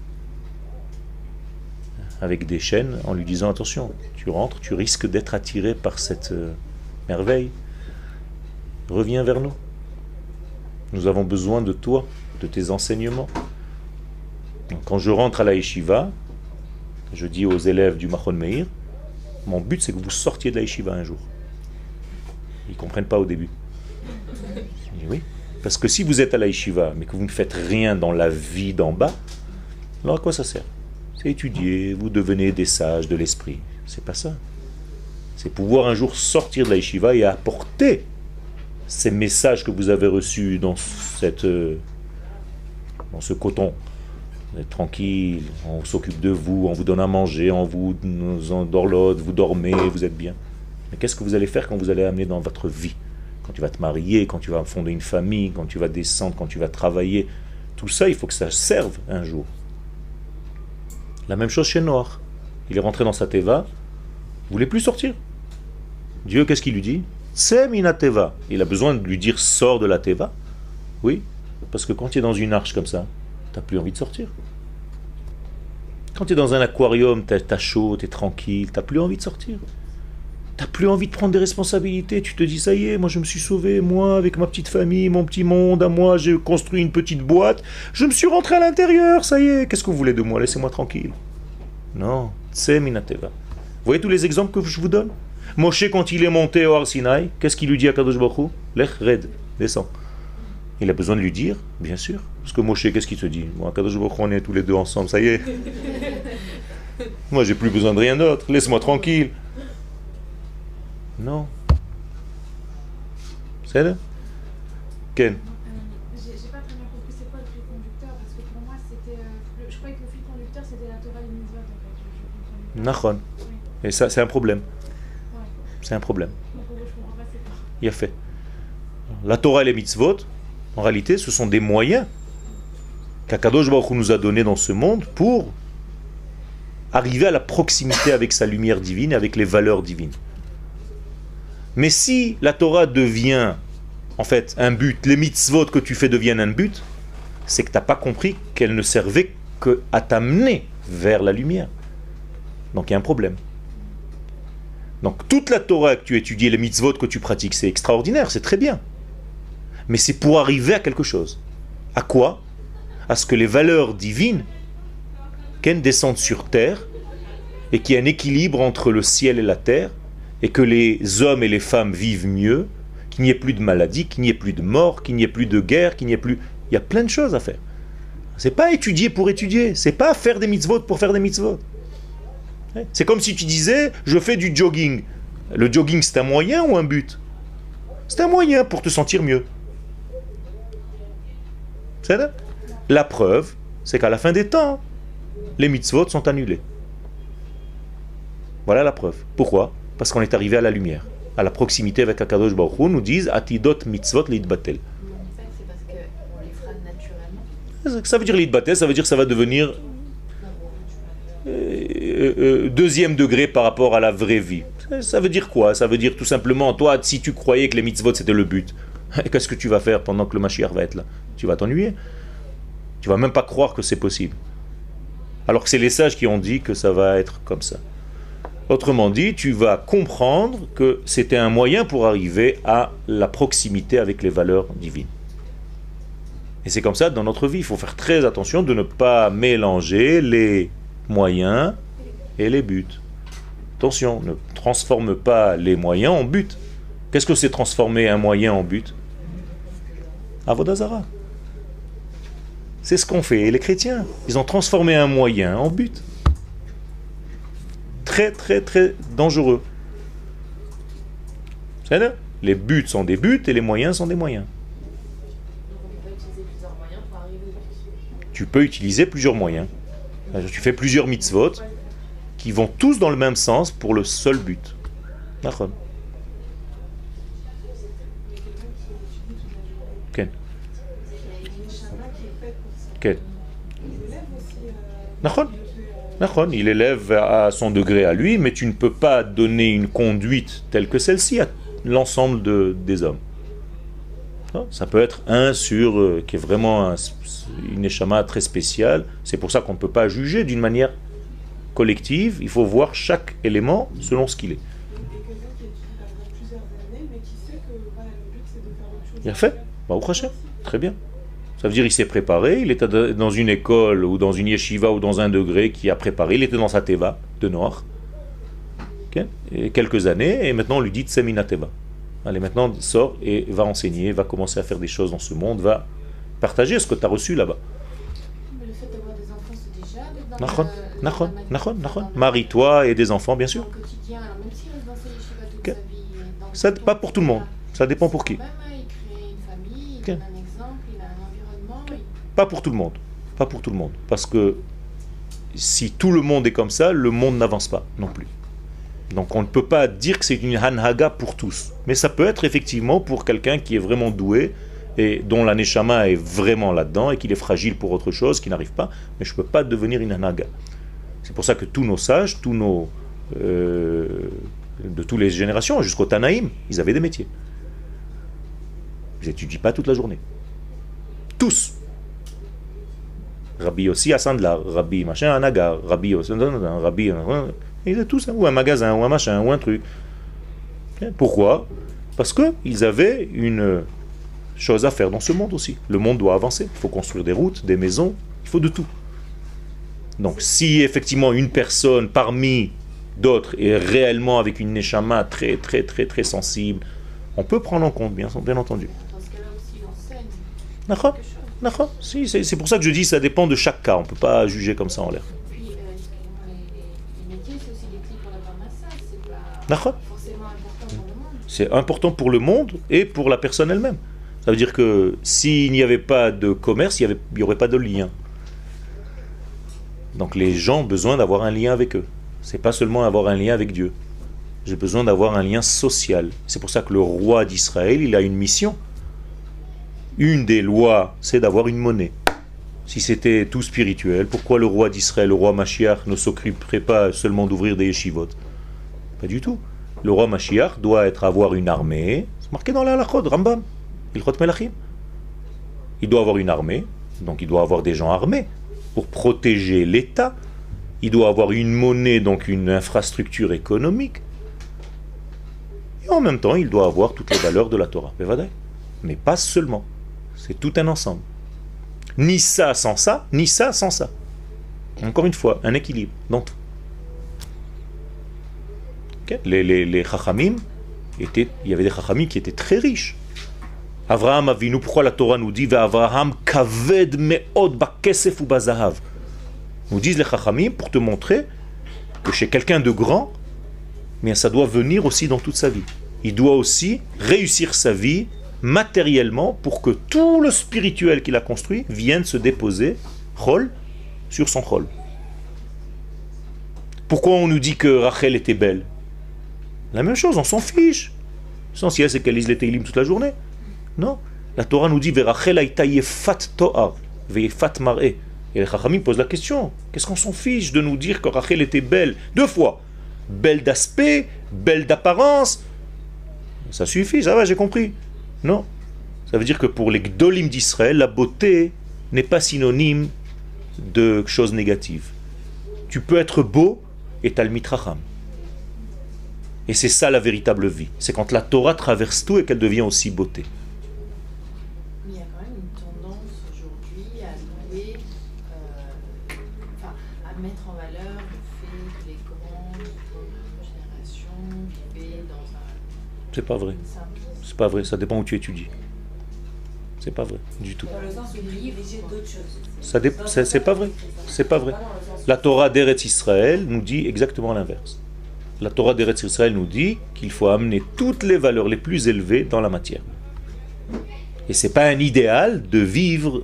avec des chaînes en lui disant, attention, tu rentres, tu risques d'être attiré par cette euh, merveille. Reviens vers nous. Nous avons besoin de toi, de tes enseignements. Quand je rentre à la yeshiva, je dis aux élèves du Mahon Meir, mon but c'est que vous sortiez de la yeshiva un jour. Ils ne comprennent pas au début. Parce que si vous êtes à la yeshiva, mais que vous ne faites rien dans la vie d'en bas, alors à quoi ça sert? C'est étudier, vous devenez des sages de l'esprit. C'est pas ça. C'est pouvoir un jour sortir de la yeshiva et apporter ces messages que vous avez reçus dans, cette, euh, dans ce coton. Vous êtes tranquille, on s'occupe de vous, on vous donne à manger, on vous endorlote, vous dormez, vous êtes bien. Mais qu'est-ce que vous allez faire quand vous allez amener dans votre vie? Quand tu vas te marier, quand tu vas fonder une famille, quand tu vas descendre, quand tu vas travailler. Tout ça, il faut que ça serve un jour. La même chose chez Noir. Il est rentré dans sa teva, il voulait plus sortir. Dieu, qu'est-ce qu'il lui dit? C'est Minateva. Il a besoin de lui dire sors de la teva. Oui, parce que quand tu es dans une arche comme ça, tu n'as plus envie de sortir. Quand tu es dans un aquarium, tu as chaud, tu es tranquille, tu n'as plus envie de sortir. Tu n'as plus envie de prendre des responsabilités. Tu te dis, ça y est, moi je me suis sauvé, moi, avec ma petite famille, mon petit monde, à moi, j'ai construit une petite boîte. Je me suis rentré à l'intérieur, ça y est. Qu'est-ce que vous voulez de moi? Laissez-moi tranquille. Non, c'est Minateva. Vous voyez tous les exemples que je vous donne? Moshe, quand il est monté au Arsinaï, qu'est-ce qu'il lui dit à Kadosh Baruch Lech red, descends. Il a besoin de lui dire, bien sûr. Parce que Moshe, qu'est-ce qu'il te dit? Moi, Kadosh Baruch on est tous les deux ensemble, ça y est. Moi, j'ai plus besoin de rien d'autre. Laisse-moi tranquille. Non. C'est là Ken euh, la Torah et les mitzvot en ça, c'est un problème. C'est un problème. Il a fait. La Torah et les mitzvot, en réalité, ce sont des moyens qu'Akadosh Baruch Hu nous a donnés dans ce monde pour arriver à la proximité avec sa lumière divine et avec les valeurs divines. Mais si la Torah devient en fait un but, les mitzvot que tu fais deviennent un but, c'est que tu n'as pas compris qu'elle ne servait qu'à t'amener vers la lumière. Donc il y a un problème. Donc toute la Torah que tu étudies, les mitzvot que tu pratiques, c'est extraordinaire, c'est très bien. Mais c'est pour arriver à quelque chose. À quoi? À ce que les valeurs divines qu'elles descendent sur terre et qu'il y ait un équilibre entre le ciel et la terre et que les hommes et les femmes vivent mieux, qu'il n'y ait plus de maladies, qu'il n'y ait plus de morts, qu'il n'y ait plus de guerre, qu'il n'y ait plus... Il y a plein de choses à faire. C'est pas étudier pour étudier, c'est pas faire des mitzvot pour faire des mitzvot. C'est comme si tu disais, je fais du jogging. Le jogging, c'est un moyen ou un but? C'est un moyen pour te sentir mieux. C'est La preuve, c'est qu'à la fin des temps, les mitzvot sont annulés. Voilà la preuve. Pourquoi? Parce qu'on est arrivé à la lumière, à la proximité avec Akadosh Baruch Hu, nous disent Atidot mitzvot lidbatel. Ça, veut dire lidbatel, ça veut dire que ça va devenir euh, euh, deuxième degré par rapport à la vraie vie. Ça- Ça veut dire quoi? Ça veut dire tout simplement, toi, si tu croyais que les mitzvot c'était le but, qu'est-ce que tu vas faire pendant que le Mashiach va être là? Tu vas t'ennuyer? Tu vas même pas croire que c'est possible. Alors que c'est les sages qui ont dit que ça va être comme ça. Autrement dit, tu vas comprendre que c'était un moyen pour arriver à la proximité avec les valeurs divines. Et c'est comme ça dans notre vie, il faut faire très attention de ne pas mélanger les moyens et les buts. Attention, ne transforme pas les moyens en but. Qu'est-ce que c'est transformer un moyen en but? Avodazara. C'est ce qu'ont fait les chrétiens. Ils ont transformé un moyen en but. Très, très, très dangereux. C'est Les buts sont des buts et les moyens sont des moyens. Tu peux utiliser plusieurs moyens. Tu fais plusieurs mitzvot qui vont tous dans le même sens pour le seul but. D'accord. Ken. Ken. Il élève à son degré à lui, mais tu ne peux pas donner une conduite telle que celle-ci à l'ensemble de, des hommes. Ça peut être un sur, euh, qui est vraiment un, une échama très spéciale. C'est pour ça qu'on ne peut pas juger d'une manière collective. Il faut voir chaque élément selon ce qu'il est. Il a fait bah, Très bien. Ça veut dire qu'il s'est préparé, il était dans une école ou dans une yeshiva ou dans un degré qui a préparé, il était dans sa teva de noir. Et quelques années, et maintenant on lui dit Tsemina teva. Allez, maintenant, sors et va enseigner, va commencer à faire des choses dans ce monde, va partager ce que tu as reçu là-bas. Mais le fait d'avoir des enfants, c'est déjà Nachon, nachon, Marie-toi et des enfants, bien sûr. Dans le quotidien, alors même s'il reste dans sa yeshiva toute Ok. sa vie, dans le Ça, pas pour tout le monde. Ça dépend pour qui. Même, hein, il crée une famille, il Ok. donne un exemple, il a un environnement. il- Pas pour tout le monde. Pas pour tout le monde. Parce que si tout le monde est comme ça, le monde n'avance pas non plus. Donc on ne peut pas dire que c'est une hanhaga pour tous. Mais ça peut être effectivement pour quelqu'un qui est vraiment doué et dont la neshama est vraiment là-dedans et qu'il est fragile pour autre chose, qui n'arrive pas. Mais je ne peux pas devenir une hanhaga. C'est pour ça que tous nos sages, tous nos... euh, de toutes les générations, jusqu'au Tanaïm, ils avaient des métiers. Ils n'étudient pas toute la journée. Tous. Rabbi aussi à Sandla, Rabbi machin à Nagar, Rabbi aussi, Rabbi, ils étaient tous, ou un magasin, ou un machin, ou un truc. Pourquoi? Parce que ils avaient une chose à faire dans ce monde aussi. Le monde doit avancer. Il faut construire des routes, des maisons, il faut de tout. Donc si effectivement une personne parmi d'autres est réellement avec une neshama très très très très sensible, on peut prendre en compte, bien, bien entendu. Dans ce cas-là aussi, Si, c'est pour ça que je dis ça dépend de chaque cas. On ne peut pas juger comme ça en l'air. C'est important pour le monde et pour la personne elle-même. Ça veut dire que s'il n'y avait pas de commerce, il n'y aurait pas de lien. Donc les gens ont besoin d'avoir un lien avec eux. C'est pas seulement avoir un lien avec Dieu. J'ai besoin d'avoir un lien social. C'est pour ça que le roi d'Israël, il a une mission. Une des lois, c'est d'avoir une monnaie. Si c'était tout spirituel, pourquoi le roi d'Israël, le roi Mashiach, ne s'occuperait pas seulement d'ouvrir des yeshivot? Pas du tout. Le roi Mashiach doit être avoir une armée. C'est marqué dans la halachot, Rambam, Ilchot Melachim. Il doit avoir une armée, donc il doit avoir des gens armés pour protéger l'État. Il doit avoir une monnaie, donc une infrastructure économique. Et en même temps, il doit avoir toutes les valeurs de la Torah. Mais pas seulement. C'est tout un ensemble. Ni ça sans ça, ni ça sans ça. Encore une fois, un équilibre dans tout. Les, les, les chachamim étaient, il y avait des chachamim qui étaient très riches. Avraham Avinu, pourquoi la Torah nous dit Avraham kaved me'od bakesef ou bazahav? Nous disent les chachamim pour te montrer que chez quelqu'un de grand, mais ça doit venir aussi dans toute sa vie. Il doit aussi réussir sa vie matériellement pour que tout le spirituel qu'il a construit vienne se déposer chol sur son chol. Pourquoi on nous dit que Rachel était belle? La même chose, on s'en fiche. L'essentiel, c'est qu'elle lise les Teilim toute la journée. Non. La Torah nous dit Verachel aïta yefat to'ar, veyefat mar'e. Et les Chachamim posent la question qu'est-ce qu'on s'en fiche de nous dire que Rachel était belle? Deux fois. Belle d'aspect, belle d'apparence. Ça suffit, ça va, j'ai compris. Non. Ça veut dire que pour les Gdolim d'Israël, la beauté n'est pas synonyme de choses négatives. Tu peux être beau et t'as le mitracham. Et c'est ça la véritable vie. C'est quand la Torah traverse tout et qu'elle devient aussi beauté. Mais il y a quand même une tendance aujourd'hui à louer, euh, enfin, à mettre en valeur le fait que les grandes générations vivaient dans un, C'est pas vrai. C'est pas vrai. Ça dépend où tu étudies. C'est pas vrai du tout. Dans le sens où privilégier d'autres choses. Ça dé- c'est- pas vrai. c'est pas vrai. La Torah d'Eretz Israël nous dit exactement l'inverse. La Torah d'Eretz Israël nous dit qu'il faut amener toutes les valeurs les plus élevées dans la matière. Et c'est pas un idéal de vivre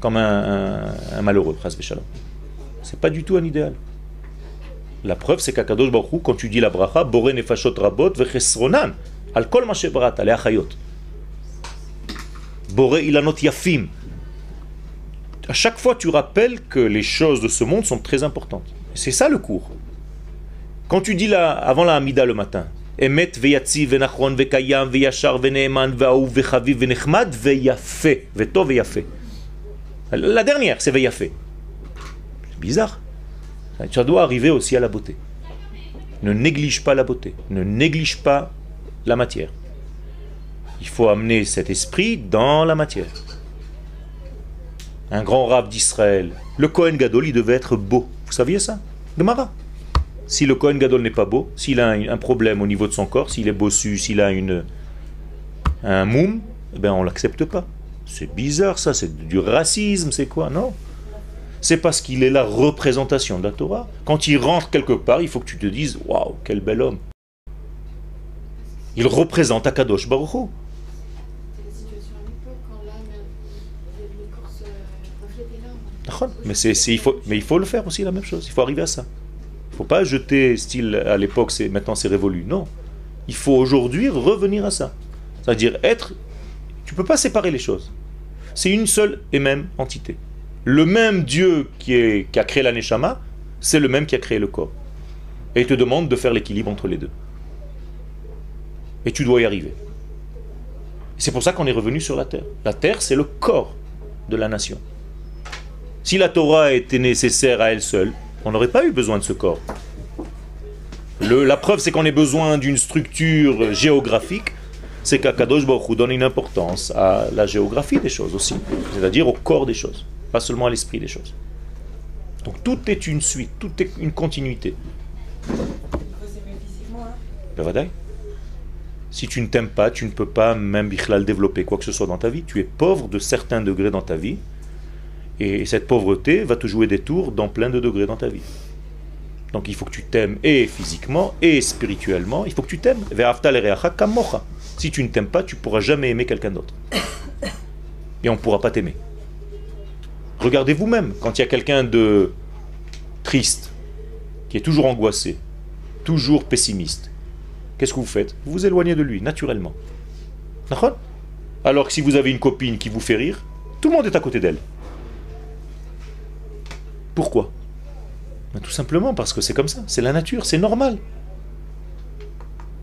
comme un, un- un malheureux. C'est pas du tout un idéal. La preuve, c'est qu'Akadosh Baruch Hu, quand tu dis la bracha, Boré nefashot rabot vechesronan, kol ma shebarata, le achayot. Boré ilanot yafim, à chaque fois, tu rappelles que les choses de ce monde sont très importantes. C'est ça le cours. Quand tu dis là, avant la Hamida le matin, Emet veyatzi venachron vekayam veyachar veneeman veahuv vechaviv venechmad veyafe, vetov veyafe. La dernière, c'est veyafe. C'est bizarre. Tu dois arriver aussi à la beauté. Ne néglige pas la beauté. Ne néglige pas la matière. Il faut amener cet esprit dans la matière un grand rave d'Israël, le Kohen Gadol, il devait être beau. Vous saviez ça? Gemara. Si le Kohen Gadol n'est pas beau, s'il a un, problème au niveau de son corps, s'il est bossu, s'il a une, un moum, eh ben on l'accepte pas. C'est bizarre ça, c'est du racisme, c'est quoi? Non. C'est parce qu'il est la représentation de la Torah. Quand il rentre quelque part, il faut que tu te dises Waouh, quel bel homme Il représente Akadosh Baruch. D'accord. Mais, c'est, il faut, mais il faut le faire aussi la même chose. Il faut arriver à ça. Il ne faut pas jeter style à l'époque, c'est, maintenant c'est révolu. Non. Il faut aujourd'hui revenir à ça. C'est-à-dire être. Tu ne peux pas séparer les choses. C'est une seule et même entité. Le même Dieu qui, est, qui a créé la Neshama, c'est le même qui a créé le corps. Et il te demande de faire l'équilibre entre les deux. Et tu dois y arriver. C'est pour ça qu'on est revenu sur la terre. La terre, c'est le corps de la nation. Si la Torah était nécessaire à elle seule, on n'aurait pas eu besoin de ce corps. Le- la preuve, c'est qu'on ait besoin d'une structure géographique, c'est qu'Akadosh Baruch donne une importance à la géographie des choses aussi, c'est-à-dire au corps des choses, pas seulement à l'esprit des choses. Donc tout est une suite, tout est une continuité. Hein. Si tu ne t'aimes pas, tu ne peux pas même bichlal développer quoi que ce soit dans ta vie. Tu es pauvre de certains degrés dans ta vie. Et cette pauvreté va te jouer des tours dans plein de degrés dans ta vie. Donc il faut que tu t'aimes et physiquement et spirituellement. Il faut que tu t'aimes. Si tu ne t'aimes pas, tu ne pourras jamais aimer quelqu'un d'autre. Et on ne pourra pas t'aimer. Regardez vous-même, quand il y a quelqu'un de triste, qui est toujours angoissé, toujours pessimiste, qu'est-ce que vous faites Vous vous éloignez de lui, naturellement. Alors que si vous avez une copine qui vous fait rire, tout le monde est à côté d'elle. Pourquoi Ben, Tout simplement parce que c'est comme ça, c'est la nature, c'est normal.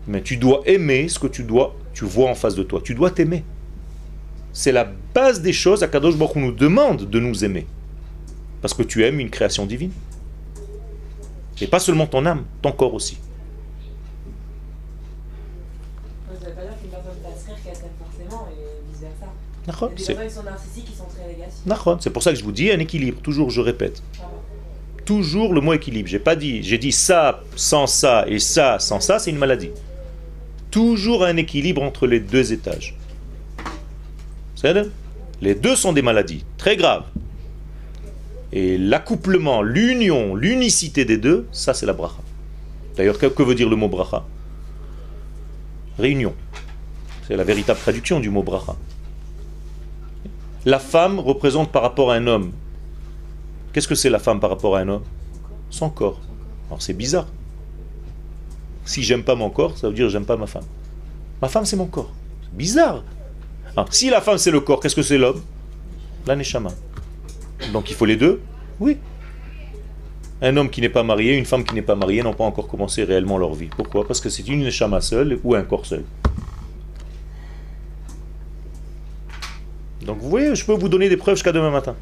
Mais tu dois aimer ce que tu dois, tu vois en face de toi. Tu dois t'aimer. C'est la base des choses. Akadosh Baruch nous demande de nous aimer. Parce que tu aimes une création divine. Et pas seulement ton âme, ton corps aussi. Ça veut pas dire qu'une personne fasse rire qu'elle s'aime forcément et vice versa. Il y D'accord a des C'est personnes qui sont narcissiques qui sont très négatifs. D'accord. C'est pour ça que je vous dis un équilibre. Toujours, je répète. Toujours le mot équilibre. J'ai pas dit, j'ai dit ça sans ça et ça sans ça, c'est une maladie. Toujours un équilibre entre les deux étages. C'est Les deux sont des maladies très graves. Et l'accouplement, l'union, l'unicité des deux, ça c'est la bracha. D'ailleurs, que veut dire le mot bracha? Réunion. C'est la véritable traduction du mot bracha. La femme représente par rapport à un homme. Qu'est-ce que c'est la femme par rapport à un homme? Son corps. Alors c'est bizarre. Si j'aime pas mon corps, ça veut dire j'aime pas ma femme. Ma femme c'est mon corps. C'est bizarre. Alors, si la femme c'est le corps, qu'est-ce que c'est l'homme? La neshama. Donc il faut les deux? Oui. Un homme qui n'est pas marié, une femme qui n'est pas mariée n'ont pas encore commencé réellement leur vie. Pourquoi? Parce que c'est une neshama seule ou un corps seul. Donc vous voyez, je peux vous donner des preuves jusqu'à demain matin.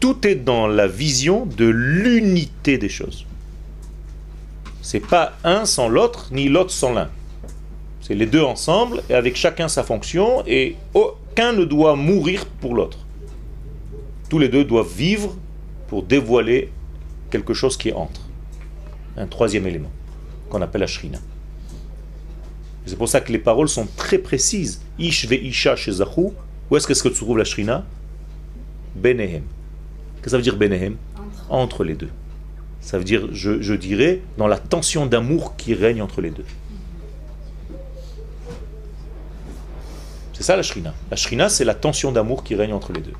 Tout est dans la vision de l'unité des choses. C'est pas un sans l'autre, ni l'autre sans l'un. C'est les deux ensemble, et avec chacun sa fonction, et aucun ne doit mourir pour l'autre. Tous les deux doivent vivre pour dévoiler quelque chose qui entre. Un troisième élément, qu'on appelle la shrina. C'est pour ça que les paroles sont très précises. Ish ve isha shezachu. Où est-ce que se trouve la shrina? Benehem. Qu'est-ce que ça veut dire Benehem? Entre les deux. Ça veut dire, je, je dirais, dans la tension d'amour qui règne entre les deux. C'est ça la shrina. La shrina, c'est la tension d'amour qui règne entre les deux.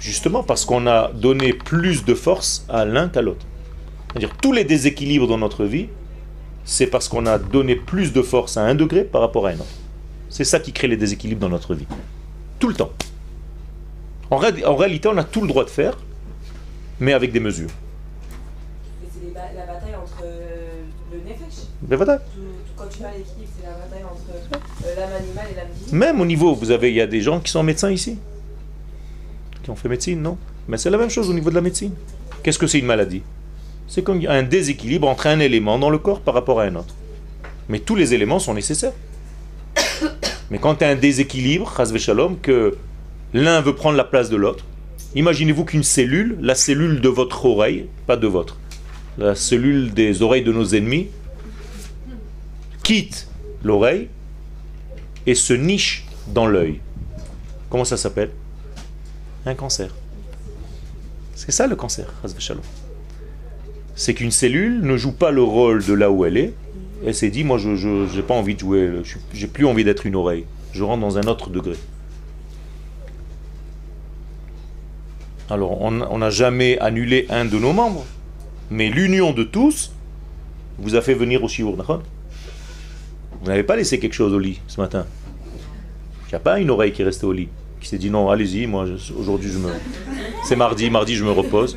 Justement parce qu'on a donné plus de force à l'un qu'à l'autre. C'est-à-dire tous les déséquilibres dans notre vie, c'est parce qu'on a donné plus de force à un degré par rapport à un autre. C'est ça qui crée les déséquilibres dans notre vie. Tout le temps. En, ré- en réalité, on a tout le droit de faire, mais avec des mesures. Et c'est ba- la bataille entre euh, le nefesh. Tout- tout- Quand tu parles d'équilibre, c'est la bataille entre euh, l'âme animale et l'âme divine. Même au niveau, vous avez, il y a des gens qui sont médecins ici, qui ont fait médecine, non? Mais c'est la même chose au niveau de la médecine. Qu'est-ce que c'est une maladie? C'est comme un déséquilibre entre un élément dans le corps par rapport à un autre. Mais tous les éléments sont nécessaires. Mais quand tu as un déséquilibre, shalom, que l'un veut prendre la place de l'autre, imaginez-vous qu'une cellule, la cellule de votre oreille, pas de votre, la cellule des oreilles de nos ennemis, quitte l'oreille et se niche dans l'œil. Comment ça s'appelle? Un cancer. C'est ça le cancer, chas v'shalom. C'est qu'une cellule ne joue pas le rôle de là où elle est. Elle s'est dit, moi, je n'ai pas envie de jouer, j'ai plus envie d'être une oreille. Je rentre dans un autre degré. Alors, on n'a jamais annulé un de nos membres, mais l'union de tous vous a fait venir au shiur, Vous n'avez pas laissé quelque chose au lit ce matin. Il n'y a pas une oreille qui est restée au lit, qui s'est dit non, allez-y, moi aujourd'hui je me. C'est mardi, mardi je me repose.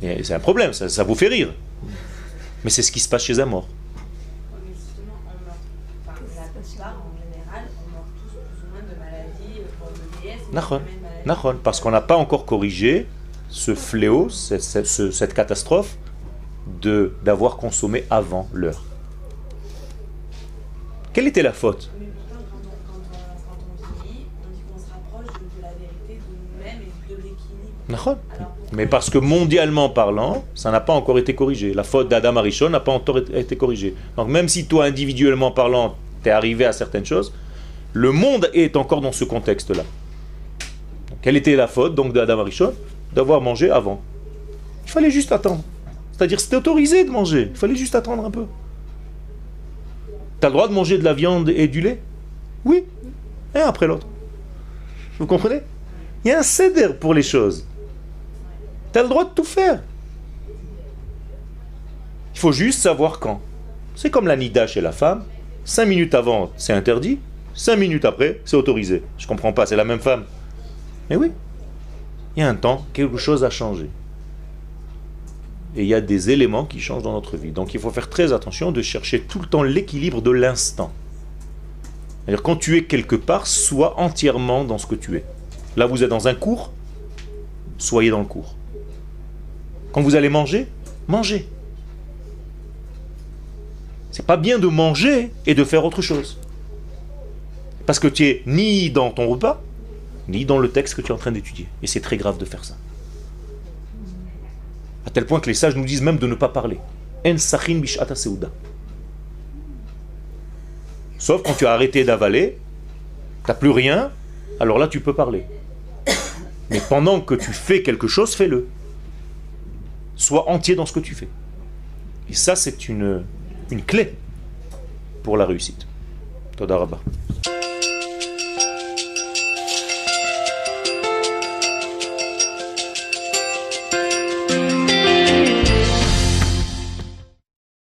C'est un problème, ça, ça vous fait rire. Mais c'est ce qui se passe chez un mort. Euh, Parce qu'on n'a pas encore corrigé ce fléau, cette, cette- ce- cette catastrophe de d'avoir consommé avant l'heure. Quelle était la faute? Mais pourtant, quand on, quand on, quand on vieillit, on dit qu'on se rapproche de, de la vérité, de nous-mêmes et de l'équilibre. Nachon. Alors, Mais parce que mondialement parlant, ça n'a pas encore été corrigé. La faute d'Adam Arishon n'a pas encore été corrigée. Donc même si toi, individuellement parlant, tu es arrivé à certaines choses, le monde est encore dans ce contexte-là. Quelle était la faute donc d'Adam Arishon? D'avoir mangé avant. Il fallait juste attendre. C'est-à-dire c'était autorisé de manger. Il fallait juste attendre un peu. Tu as le droit de manger de la viande et du lait? Oui. Un après l'autre. Vous comprenez? Il y a un céder pour les choses. Tu as le droit de tout faire. Il faut juste savoir quand. C'est comme la nida chez la femme. Cinq minutes avant, c'est interdit. Cinq minutes après, c'est autorisé. Je comprends pas, c'est la même femme. Mais oui. Il y a un temps, quelque chose a changé. Et il y a des éléments qui changent dans notre vie. Donc il faut faire très attention de chercher tout le temps l'équilibre de l'instant. C'est-à-dire quand tu es quelque part, sois entièrement dans ce que tu es. Là, vous êtes dans un cours, soyez dans le cours. Quand vous allez manger, mangez. C'est pas bien de manger et de faire autre chose. Parce que tu es ni dans ton repas, ni dans le texte que tu es en train d'étudier. Et c'est très grave de faire ça. À tel point que les sages nous disent même de ne pas parler. En bishata seuda. Sauf quand tu as arrêté d'avaler, t'as plus rien, alors là tu peux parler. Mais pendant que tu fais quelque chose, fais-le. Sois entier dans ce que tu fais. Et ça, c'est une, clé pour la réussite. Toda.